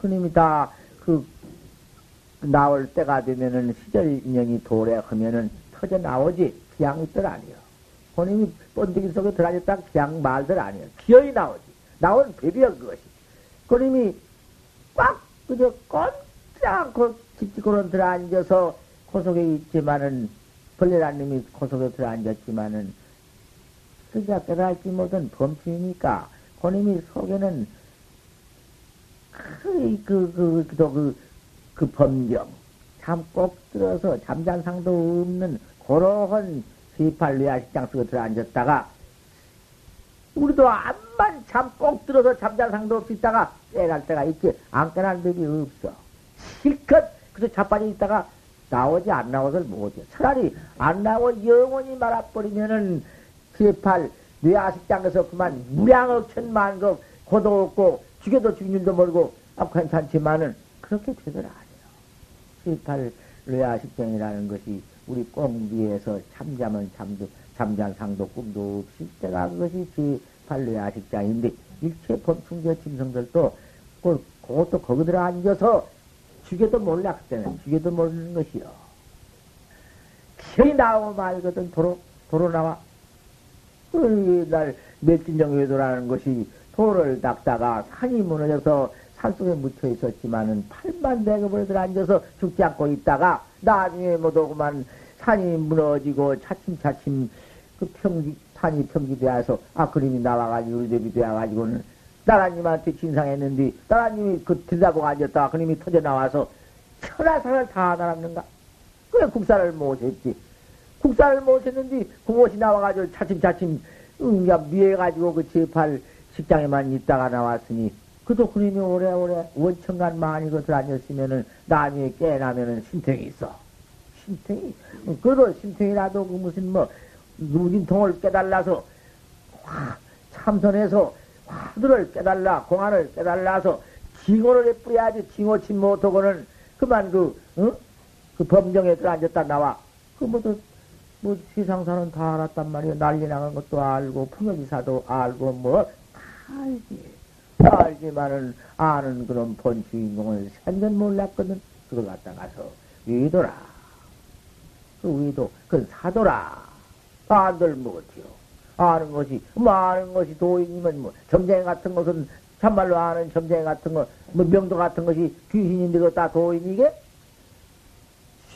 그님이 다 그 나올 때가 되면은 시절 인연이 도래하면은 터져 나오지 기양 있들 아니요. 그님이 번데기 속에 들어앉았다 기양 말들 아니요. 기어이 나오지. 나온 배비야 그것이. 그님이 꽉 그저 꼼 않고 집지고로 들어앉아서 고속에 있지만은 벌레라님이 고속에 들어앉았지만은 그가 깨달지 못한 범죄니까 고님이 속에는 그, 그, 그, 또 그, 그 범경, 참꼭 들어서 잠잔상도 없는 그러한 휘팔 뇌아식장 속에 들어앉았다가 우리도 암만 참꼭 들어서 잠잔상도 없이 있다가 깨달 때가 있지 안 깨달은 법이 없어. 실컷 그저 자빠져 있다가 나오지 안 나오들 못해. 차라리 안 나오고 영원히 말아버리면은 제팔 뇌아식장에서 그만 무량억 천만급 고도 없고 죽여도 죽인 일도 모르고 아 괜찮지만은 그렇게 되들 아니에요. 제팔 뇌아식장이라는 것이 우리 꽁비에서 잠자면 잠도 잠잔 상도 꿈도 없을 때가 그것이 제팔 뇌아식장인데 일체 범충제 짐승들도 그, 그것도 거기 들어 앉아서 죽여도 몰라, 그때는. 죽여도 모르는 것이요. 기어이 나오고 말거든, 도로, 도로 나와. 날 멸진정 외도라는 것이 도를 닦다가 산이 무너져서 산속에 묻혀 있었지만은 팔만 대급을 들어 앉아서 죽지 않고 있다가 나중에 못 오고만 산이 무너지고 차츰차츰 그 평지, 산이 평지되어서 아, 그림이 나와가지고 의대비 되어가지고는 따라님한테 진상했는데 따라님이 그 들다보고 앉았다 그님이 터져 나와서 천하산을 다 날았는가? 그래 국사를 못했지. 국사를 못했는데 그것이 나와가지고 차츰차츰 응가 미해가지고 그 제팔 식장에만 있다가 나왔으니 그도 그님이 오래오래 원천간 많이 것을 앉았으면은 나중에 깨나면은 심탱이 있어. 심탱이. 그래도 심탱이라도 그 무슨 뭐 누진통을 깨달라서 와, 참선해서 화두를 깨달라, 공안을 깨달라서 징호를 뿌려야지 징호치 못하고는 그만 그, 어? 그 범정에 들어앉았다 나와. 그 뭐도, 뭐 세상 사는 다 알았단 말이야. 난리 나간 것도 알고, 풍요지사도 알고, 뭐, 다 알지. 알지만은 아는 그런 본 주인공을 생전 몰랐거든. 그걸 갖다 가서 위도라. 그 위도, 그건 사도라. 안들 못해요. 아는 것이, 뭐 아는 것이 도인이면 뭐, 점쟁이 같은 것은 참말로 아는 점쟁이 같은 거, 뭐 명도 같은 것이 귀신인데 그거 다 도인이게?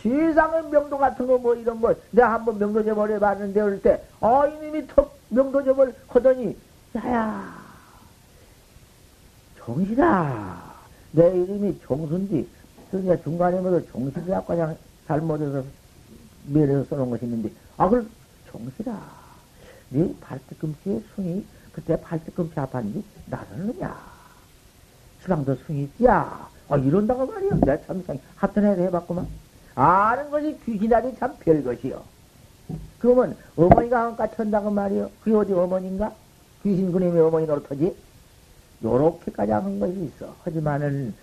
세상에 명도 같은 거 뭐 이런 뭐, 내가 한번 명도점을 해봤는데 어릴 때, 아, 이님이 턱 명도점을 하더니, 야야, 정신아. 내 이름이 종순지. 그러니까 중간에 뭐도 종신이라고 그냥 잘못해서 미래에서 써놓은 것이 있는데, 아, 그럼 종신아. 네 발뒤꿈치에 숭이 그때 발뒤꿈치 아팠니? 나서느냐? 시방도 숭이 있지야. 아, 이런다고 말이야. 내가 참 이상 하여튼 해도 해봤구만. 아는 것이 귀신하니 참 별것이요. 그러면 어머니가 한까지 한다고 말이요. 그게 어디 어머니인가? 귀신 그님의 어머니 노릇하지? 요렇게까지 하는 것이 있어. 하지만은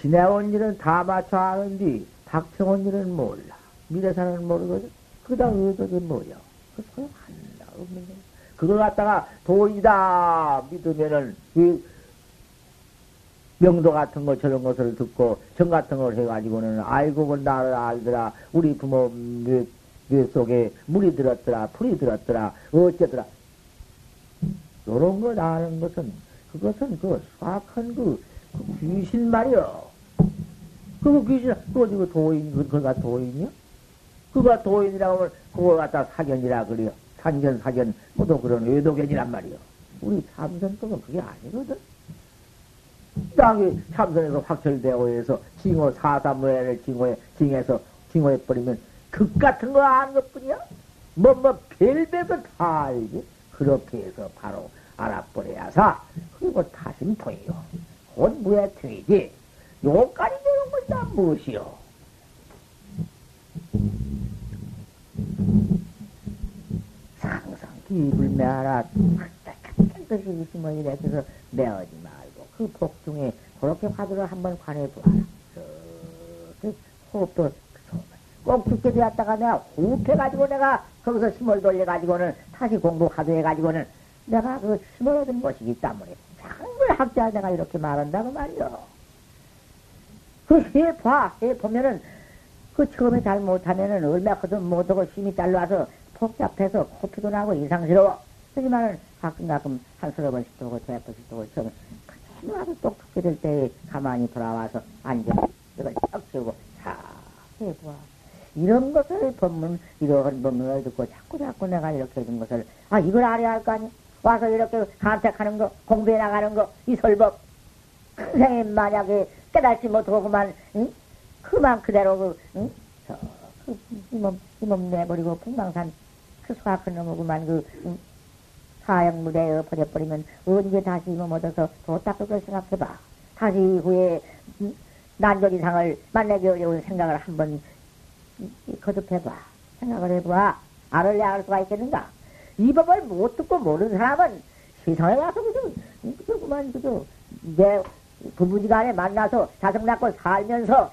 지내온 일은 다 맞춰 아는데 닥쳐온 일은 몰라. 미래사는 모르거든. 그다 의도지 뭐여. 그 소용 안 없는 거. 그걸 갖다가 도이다 믿으면은 이 명도 같은 거 저런 것을 듣고 정 같은 걸 해가지고는 아이고 그 나를 알더라 우리 부모 뇌, 뇌 속에 물이 들었더라 풀이 들었더라 어쩌더라 요런 거 아는 것은 그것은 그 수학한 그, 그 귀신 말이여 그거 귀신 그거 지금 도인 그거가 도인이야 그가 도인이라고 하면 그걸 갖다 사견이라 그래요 산견 사견 모두 그런 외도견이란 말이요 우리 참선법은 그게 아니거든 땅이 참선에서 확철되고 해서 징호 사사무예를 징호에 징해서 징호해 버리면 극 같은 거 아는 것 뿐이야? 뭐, 뭐, 별배도 다 알지? 그렇게 해서 바로 알아버려야사. 그리고 타심통이요. 곧 무에 틀이지. 요까지 되는 것이 다 무엇이요? 상상 기입을 매하라. 깨끗이 있으면 이래. 그래서 매어지 마. 그 복중에 그렇게 화두를 한번 관해 보아라. 그 호흡도 꼭 죽게 되었다가 내가 호흡해가지고 내가 거기서 힘을 돌려가지고는 다시 공부 화두해가지고는 내가 그 힘을 얻은 것이기 때문에 장물 학자 내가 이렇게 말한다고 말이요. 그 해봐, 해보면은 그 처음에 잘 못하면은 얼마 커도 못하고 힘이 잘라서 복잡해서 코피도 나고 이상스러워. 하지만은 가끔 가끔 한 서너 번씩 도고 대 번씩 도고 처음에 아주 똑똑히 될때 가만히 돌아와서 앉아 이걸 딱 세우고 자 해봐. 이런 것을 법문, 이런 법문을 듣고 자꾸 자꾸 내가 이렇게 해준 것을, 아, 이걸 알아야 할 거 아니야? 와서 이렇게 간택하는 거, 공부해 나가는 거, 이 설법. 큰생에 만약에 깨닫지 못하고 그만, 응? 그만 그대로 그, 응? 저, 그, 이 몸, 이몸 내버리고 풍망산 그 수학한 놈을 그만 그, 응? 사형 무대에 엎어져버리면 언제 다시 이거 얻어서 도 닦을 걸 생각해봐. 다시 후에 난조 이상을 만나기 어려운 생각을 한번 거듭해봐. 생각을 해봐. 알을래 알 수가 있겠는가? 이 법을 못 듣고 모르는 사람은 세상에 가서 그저, 그저 그만 그저 내 부부지간에 만나서 자성 낳고 살면서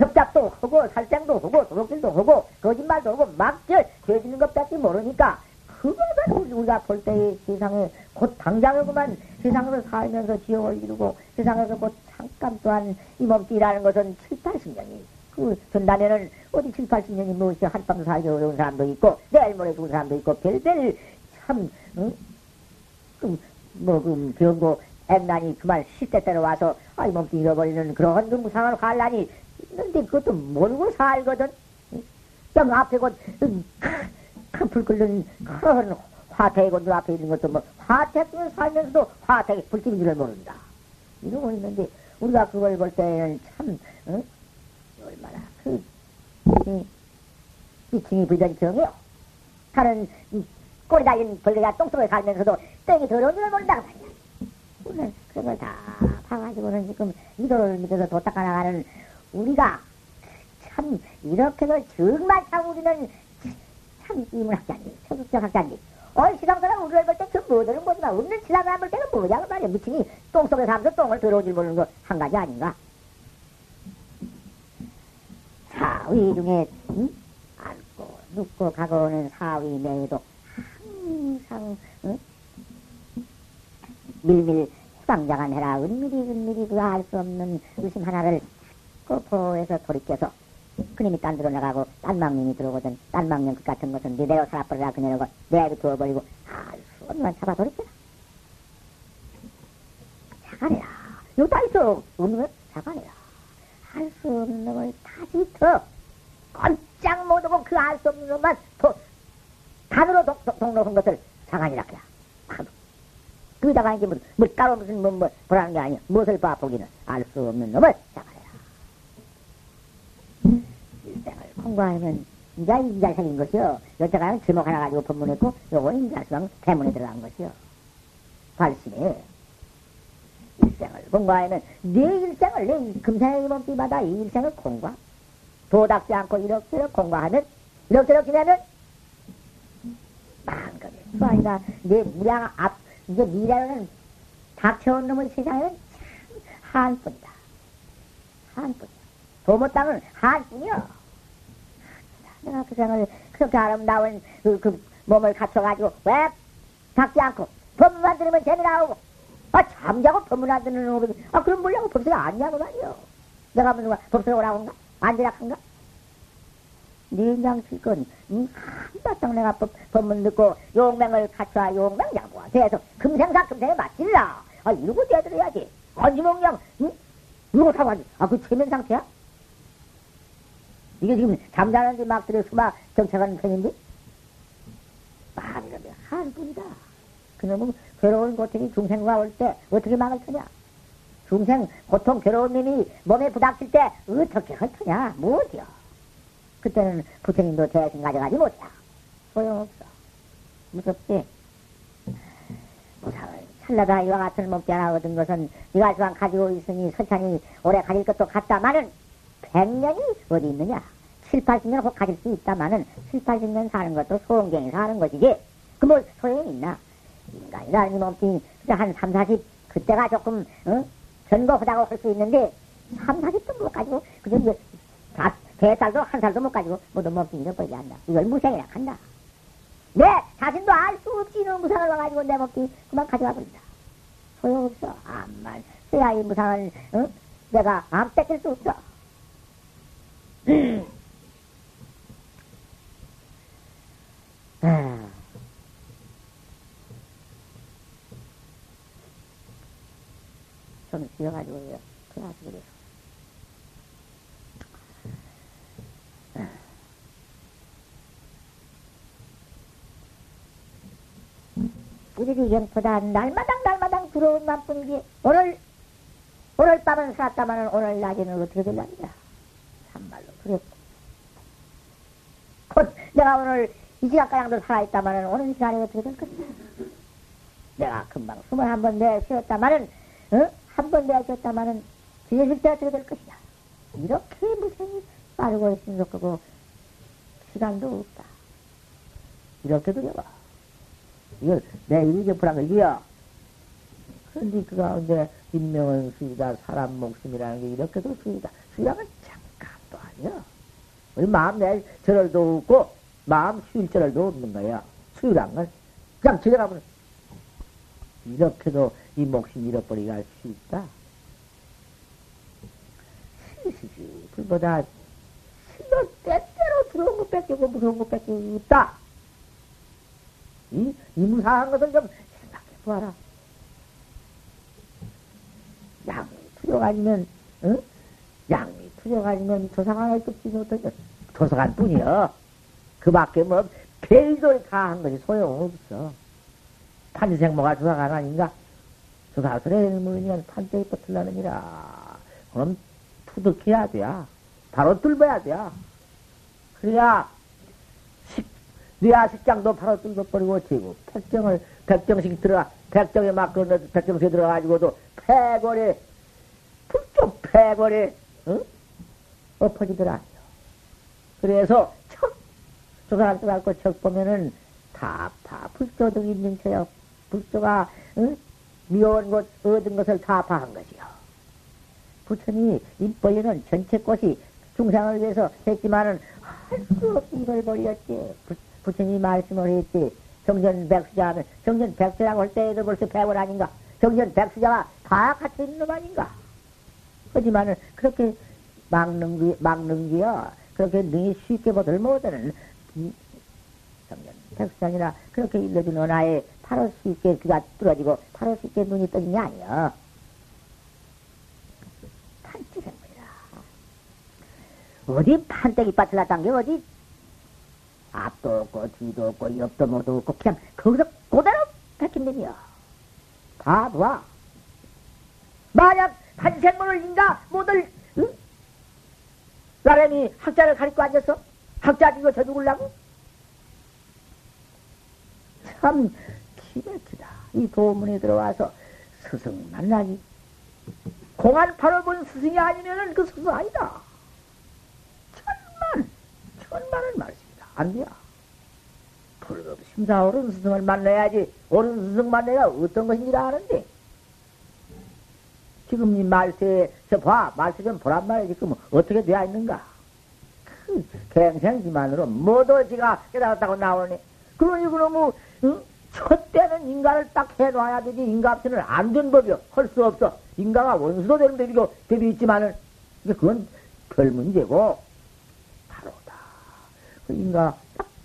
협작도 하고 살생도 하고 도둑질도 하고 거짓말도 하고 막죄 죄지는 것밖에 모르니까 그거는 우리가 볼 때의 세상에 곧 당장에 그만 세상에서 살면서 지옥을 이루고 세상에서 곧 잠깐 또한 이 몸띠라는 것은 7, 80년이 그 전단에는 어디 7, 80년이 무엇이 한밤 살기 어려운 사람도 있고 내일 모레 죽은 사람도 있고 별별 참 응? 그, 뭐, 그, 병고, 액난이 그만 시대 때로 와서, 아, 이 몸띠 잃어버리는 그런 그 무상한 환란이 있는데 그것도 모르고 살거든. 좀 앞에 곧, 큰불 끓는 큰 화택이고 눈 앞에 있는 것도 뭐 화택을 살면서도 화택이 불길인 줄을 모른다. 이러고 있는데 우리가 그걸 볼 때는 참 응? 얼마나 그 불던 정이요. 다른 꼬리 달린 벌레가 똥속에 살면서도 땡이 더러운 줄을 모른다고 말이야. 우리는 그런 걸다 봐가지고는 지금 이도를 믿어서 도닦아 나가는 우리가 참 이렇게도 정말 참 우리는 참 이문학자님, 천국적 학자님. 어이 시상사람 우리를 볼 때 그 뭐들은 뭐지만 없는 시상사람 볼 때는 뭐냐고 말이야. 미친이 똥 속에 사면서 똥을 들어오질 줄 모르는 거 한 가지 아닌가? 사위 중에 응? 앉고 눕고 가고 오는 사위 내에도 항상 응? 밀밀 후방자간 해라 은밀히 은밀히 그 알 수 없는 의심 하나를 보에서 돌이켜서 그님이 딴 데로 나가고 딴 망령이 들어오거든. 딴 망령 그 같은 것은 니대로 살아버리라 그녀가 내로 두어버리고 알수 없는 잡아버렸잖아 자가내라. 여기다 있어 없는 자가내라. 할 수 없는 놈을 다시 더 꼼짝 못하고 그 알 수 없는 놈만 더 단으로 동록한 것을 자간이라 그래 그다가 이제 뭐, 뭐 따로 무슨 뭐, 뭐 보라는 게 아니야. 무엇을 봐 보기는 알 수 없는 놈을 자간 해 공부하면 이제 인자생인 것이요. 여태까지는 제목 하나 가지고 법문했고, 요거 인자성 대문에 들어간 것이요. 발심에. 일생을 공부하면 내 일생을, 내 금생의 몸띠마다 이 일생을 공부하. 도닥지 않고 이렇게 공부하면, 이렇게 되면, 만거리. 그 아니라 내 무량 앞, 이제 미래는 닥쳐온 놈의 세상에는 참 한뿐이다. 한뿐이야. 도모 땅은 한뿐이야. 내가 그 생을 그렇게 아름다운 그, 그 몸을 갖춰가지고 왜 닦지 않고 법문만 들으면 재미 나오고 아 잠자고 법문 안 듣는 놈이 아 그럼 뭐냐고 법석이 아니냐고 말이요 내가 무슨 법석이 오라고 한가? 안지락한가? 니인장 실건 한바탕 내가 법, 법문 듣고 용맹을 갖춰 용맹 양보가 돼서 금생사 금생에 맞질라 아 이러고 대들어야지 아니면 그냥 응? 이러고 타고 하지 아그 체면 상태야? 이게 지금 잠자는데 막 들여 수막 정착하는 편인데? 말이라면 한뿐이다. 그놈은 괴로운 고통이 중생과 올 때 어떻게 막을 터냐? 중생 고통 괴로운 놈이 몸에 부닥칠 때 어떻게 할 터냐? 못이야 그때는 부처님도 대신 가져가지 못해. 소용없어. 무섭지? 무상을 찰나다. 이와 같은 하나 얻은 것은 네가 지금 가지고 있으니 설찬이 오래 가질 것도 같다마는 백년이 어디 있느냐? 7, 80년 꼭 가질 수 있다마는 7, 80년 사는 것도 소원경이 사는 것이지. 그 뭐 소용이 있나? 인간이라는 이 몸띠 한 3, 40 그때가 조금 어? 전거하다고 할 수 있는데 3, 40도 못 가지고 그저 이제 다 대살도 한 살도 못 가지고 모두 먹기 잃어버리지 않나. 이걸 무생이라 한다. 내 자신도 알 수 없이 이런 무상을 와가지고 내 먹기 그만 가져가 버린다. 소용없어. 암만 써야 이 무상을 어? 내가 안 뺏길 수 없어. 아. 좀 쉬어가지고요. 그래가지고 그래서. 우리들이 영보다 날마당 날마당 들어온 만뿐이지 오늘 오늘 밤은 살았다마는 오늘 낮에는 어떻게 될랍니까 참말로 두렵고 곧 내가 오늘 이 시간가량도 살아있다마는 오늘 시간에 어떻게 될 것이냐 내가 금방 숨을 한 번 내쉬었다마는 어? 한번 내쉬었다마는 뒤에실 때 어떻게 될 것이냐 이렇게 무슨 빠르고 있으면 좋고 시간도 없다 이렇게 두려워 이걸 내 일격불한 거지요. 그런데 그 가운데 인명은 수이다, 사람 목숨이라는 게 이렇게 도 수이다. 수양은 아니야. 우리 마음 내 절을도 없고, 마음 쉴 절을도 없는 거야. 수유란 건. 그냥 지나가면, 이렇게도 이 목숨 잃어버리가 할수 있다. 시시시, 불보다, 실로 때때로 들어온 것 뺏기고 무서운 것 뺏기고 있다. 이, 이 무사한 것을 좀 생각해 보아라. 양이 투려가지면, 응? 양 이 투려가지면 조사관을 쫓지 못하죠. 조사관 뿐이요. 그 밖에 뭐, 별돌이 다한 것이 소용없어. 판지생모가 조사관 아닌가? 조사설에 물면 판정이 붙을라느니라. 그럼 투득해야 돼. 바로 뚫어야 돼. 그래야 뇌하 식장도 바로 뚫어버리고 지고 백정을 백정식 들어가 백정에 막 건너 백정식에 들어가가지고도 폐골에 불쪽 폐골에 응? 엎어지더라. 그래서 척 조사할 때갖고 척 보면은 다파 불조등 있는 채요. 불조가 응? 미워온 것 얻은 것을 다파한 것이요. 부처님이 입벌리는 전체 꽃이 중상을 위해서 했지만은 할수 없이 이걸 벌렸지. 부처님이 말씀을 했지. 정전 백수자 하면, 정전 백수자라고 할 때에도 벌써 백월 아닌가? 정전 백수자가 다 갇혀 있는 놈 아닌가? 하지만은, 그렇게 막는 기, 막는 기야. 그렇게 능히 쉽게 보들 못하는, 정전 백수자니라 그렇게 일러준 은하에 바로 쉽게 귀가 뚫어지고, 바로 쉽게 눈이 떠진 게 아니야. 판치생물이라. 어디 판때기 밭을 놨단 게 어디 앞도 없고 뒤도 없고 옆도 못 없고 그냥 거기서 그대로 백힌놈이야. 봐봐. 만약 한생물을 인가 모들 응? 나름이 학자를 가리고 앉았어? 학자 이거 저 죽을라고? 참 기백히다. 이 도문에 들어와서 스승 만나니 공안 팔아본 스승이 아니면은 그 스승 아니다. 천만 천만은 말씀. 안 돼요. 불급 심사 옳은 스승을 만나야지 옳은 스승 만나야 어떤 것인지 아는데 지금 이 말세에서 봐 말세 좀 보란 말이지 그럼 어떻게 되어 있는가 그 갱생지만으로 모두 지가 깨달았다고 나오네 그러니 그러면 응? 첫 때는 인간을 딱 해놔야 되지, 인간 앞에는 안 된 법이요. 할 수 없어. 인간과 원수도 되는 법이고, 법이 있지만은, 그건 별 문제고, 바로다. 그 인간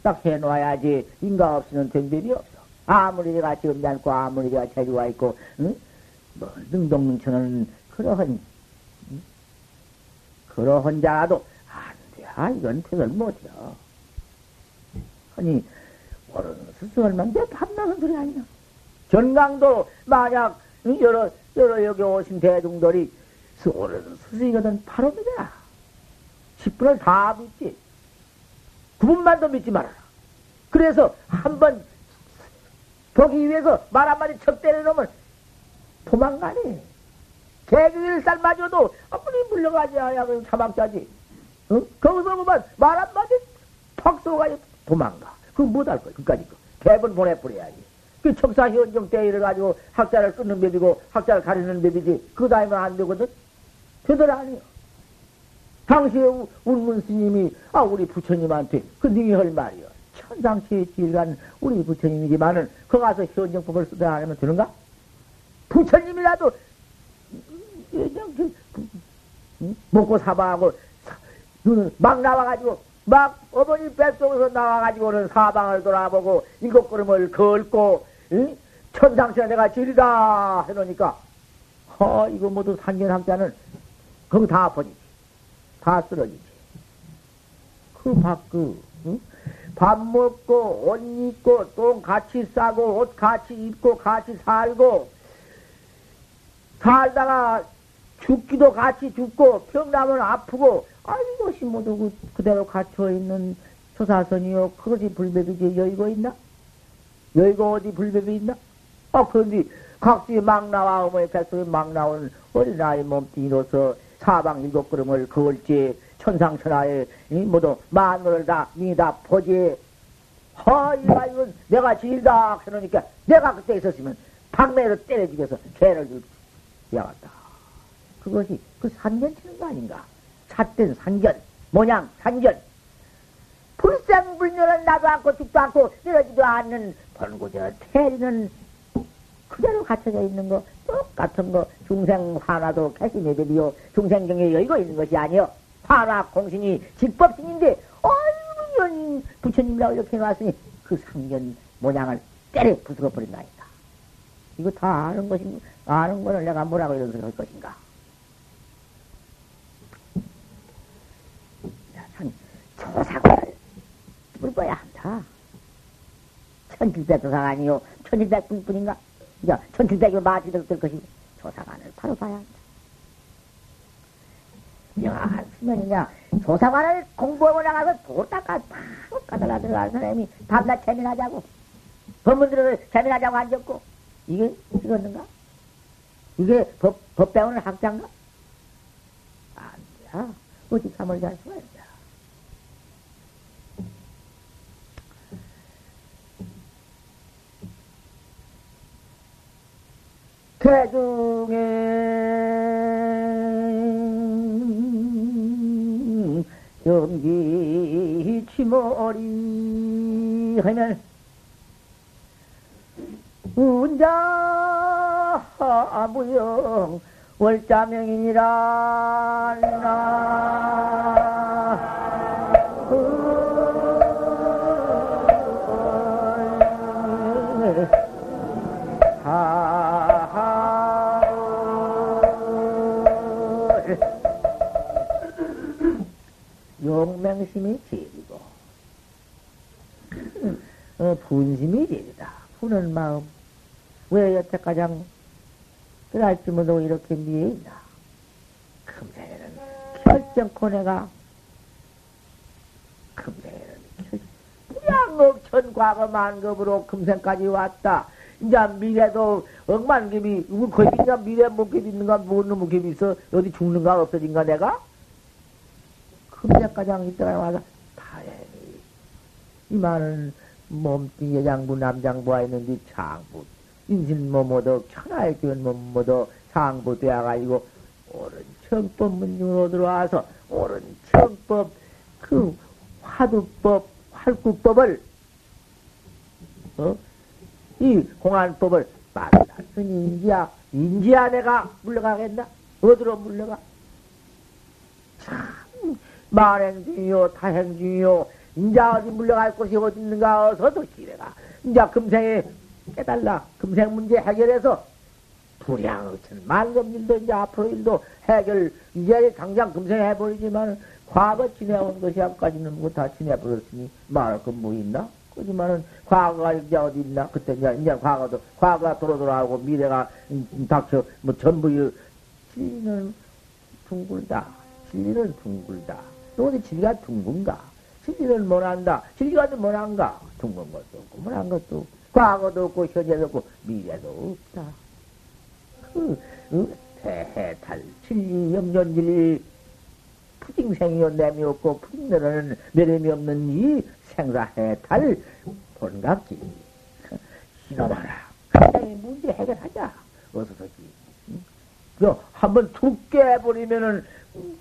딱딱 해놔야지, 인간 없이는 된 법이 없어. 아무리 내가 지금 않고, 아무리 내가 재주가 있고, 응? 뭐, 능동능천은 그러한, 응? 그러한 자라도, 안 돼. 아, 이건 퇴을 못해요. 아니, 어른 스승을만 내 밤나는 소리 아니야. 전강도 만약 여러, 여러 여기 오신 대중들이 어른 스승이거든 바로 믿어라. 10분을 다 믿지. 9분만 더 믿지 말아라. 그래서 한번 보기 위해서 말 한마디 척 때려놓으면 도망가니. 개그일살 마저도 아무리 물러가지 않아야 자막자지. 어? 거기서 보면 말 한마디 턱 쏘가지고 도망가. 그거 못할 거야. 그까지 거. 대본 보내버려야지. 그 척사 현정 때 이래가지고 학자를 끊는 법이고 학자를 가리는 법이지. 그거 다니면 안 되거든? 되들 아니요. 당시에 운문 스님이, 아, 우리 부처님한테 그 능히 할 말이요. 천상치의 지일간 우리 부처님이지만은, 그 가서 현정법을 쓰다 하면 되는가? 부처님이라도, 그냥, 그, 먹고 사방하고, 막 나와가지고, 막 어머니 뱃속에서 나와가지고는 사방을 돌아보고 일곱 걸음을 걷고 응? 천상천하 내가 지리다 해놓으니까 허 이거 모두 산견학자는 거기 다 아파지지 다 쓰러지지 그 밖그 응? 밥 먹고 옷 입고 똥 같이 싸고 옷 같이 입고 같이 살고 살다가 죽기도 같이 죽고 병나면 아프고 아, 이것이 모두 그, 그대로 갇혀있는 초사선이요. 그것이 불법이지. 여의고 있나? 여의고 어디 불법이 있나? 아, 그런데 각지 막 나와, 어머니 뱃속에 막 나온 어린아이 몸뚱이로서 사방 일곱 걸음을 그을지 천상천하에 모두 만물을 다, 니다 보지. 허, 이가 이건 내가 지일다. 그러니까 내가 그때 있었으면 박매로 때려주겨서 개를 주 야갔다. 그것이 그 산전 치는 거 아닌가? 삿된 산견, 모양 산견. 불생불멸은 나도 않고 죽도 않고 내려지도 않는 번고저 태리는 그대로 갖춰져 있는 거 똑같은 거 중생 화나도 법이요 중생경에 여의고 있는 것이 아니요 화나 공신이 직법신인데 어이구 부처님이라고 이렇게 놨으니 그 상견 모양을 때려 부수어 버린다니까 이거 다 아는 것인가 아는 거를 내가 뭐라고 이런 소리 할 것인가 조사관을 물어야 한다. 천칠백 조사가 아니요. 천칠백 분뿐인가? 야, 천칠백이 마지될 것이고, 조사관을 바로 봐야 한다. 야, 수면이냐, 조사관을 공부하고 나가서 도 닦아, 바로 까달라 들어간 사람이 밤낮 재민하자고, 법문들을 재민하자고 앉았고, 이게 이었는가? 이게 법, 법 배우는 학자인가? 아니야. 어디 참을 잘 수가 있어. 대중에 연기 치머리 하면 운자 무영 월자명이니라 용맹심이 제일이고, 어, 분심이 제일이다. 푸는 마음. 왜 여태까지 그랄지 모르고 이렇게 미에 있나? 금생에는 결정코 내가, 금생에는 무량억천 과거 만급으로 금생까지 왔다. 이제 미래도 억만급이, 거의 이제 미래 목급이 있는가, 무슨 목급이 있어? 어디 죽는가, 없어진가, 내가? 금자가장 이때가 와서 다행히 이 많은 몸뚱이 여장부 남장부가 있는데 장부 인신 뭐뭐도 천하의 기운 뭐뭐도 상부 되어가지고 옳은 청법 문중으로 들어와서 옳은 청법 그 화두법 활구법을 어? 이 공안법을 말랐으니 인지야, 인지야 내가 물러가겠나? 어디로 물러가? 참, 만행 중이요, 타행 중이요, 인자 어디 물러갈 곳이 어디 있는가 어서도 기회가. 인자 금생에 깨달라. 금생 문제 해결해서 불량의천 만금 일도 이제 앞으로 일도 해결, 이제 당장 금생 해버리지만 과거 지내온 것이 아까지는 뭐 다 지내버렸으니 말할 건 뭐 있나? 그지만은 과거가 이제 어디 있나? 그때 이제, 이제 과거도, 과거가 도로 돌아오고 미래가 닥쳐, 뭐 전부 이 진리는 둥글다. 진리는 둥글다. 또 어디 진리가 둥근가? 진리는 뭐란다. 진리가 뭐란가? 둥근 것도 없고, 뭐란 것도 없고, 과거도 없고, 현재도 없고, 미래도 없다. 그, 그 대해탈, 진리, 염전진리, 푸딩생이요, 내미 없고, 푸딩내라는 내림이 없는 이 생사해탈 본각지. 이놈아라. 갑자기 문제 해결하자. 어서서지. 저, 한번 툭 깨버리면은,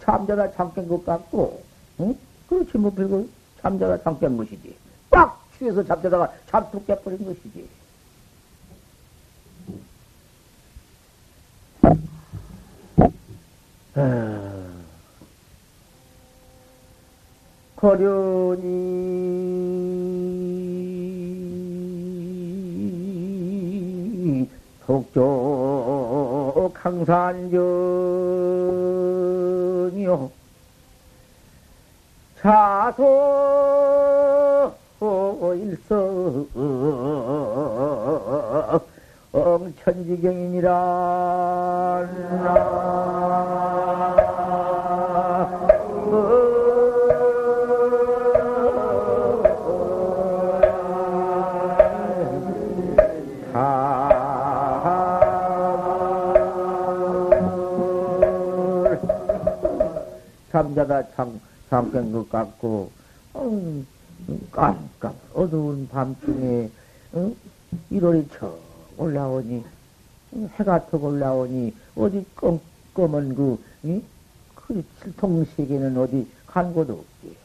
잠자다 잠깬 것 같고, 응? 그렇지, 뭐, 별거, 잠자다 잠깬 것이지. 꽉 취해서 잠자다가 잠툭 깨버린 것이지. 거련이 독조 강산전이요 자소 일서 엉천지경이니라. 잠자다 잠, 잠깐 것 같고, 음, 깜깜 어두운 밤중에, 응? 1월이 쳐 올라오니, 응? 해가 턱 올라오니, 어디 검, 검은 그, 응? 그 칠통세계는 어디 간 곳도 없지.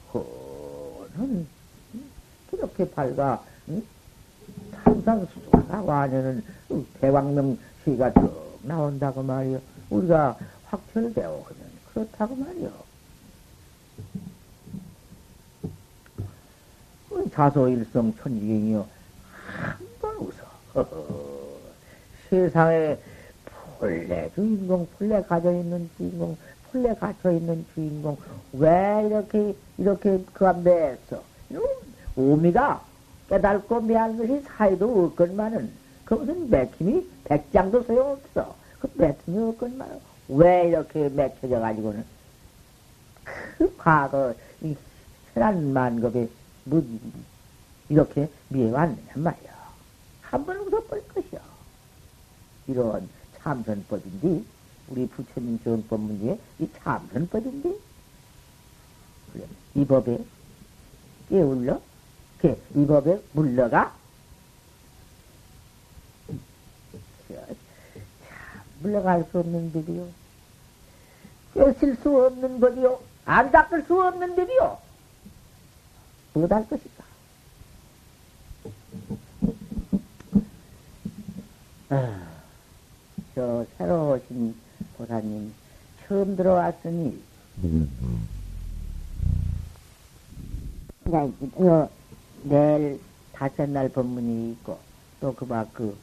허는, 그렇게 밝아, 응? 항상 수수가 와녀는 대왕명 시가 쭉 나온다고 말이요. 우리가 확철되어 하면 그렇다고 말이요. 자소일성 천지경이요. 한번 웃어. 세상에 본래 주인공, 본래 가져 있는 주인공, 본래 갇혀 있는 주인공, 왜 이렇게, 이렇게 그 앞에 했어? 오미가 깨달고 미한 것이 사이도 없건만은, 그것은 맥힘이 백장도 소용없어. 그 맥힘이 없건만은, 왜 이렇게 맥혀져 가지고는, 그 과거, 이 현안 만급에, 뭐, 이렇게 미해왔느냐 말이야. 한 번 웃어볼 것이야. 이런 참선법인데, 우리 부처님 정법 문제에 이 참선법인데, 이 법에 깨울러? 그, 이 법에 물러가? 참, 물러갈 수 없는 법이요. 깨실 수 없는 법이요. 안 닦을 수 없는 법이요. 못할 것이다. 아, 저 새로 오신 보사님 처음 들어왔으니. 그냥 요 내일 다섯 날 법문이 있고 또그막그또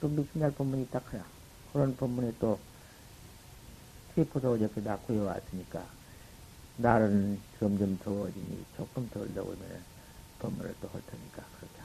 무슨 날 법문이 있다 하나? 그런 법문에 또 세포도 어저께 다 구해왔으니까 날은 점점 더워지니 조금 덜 더우면 법문을 또 할 테니까 그렇게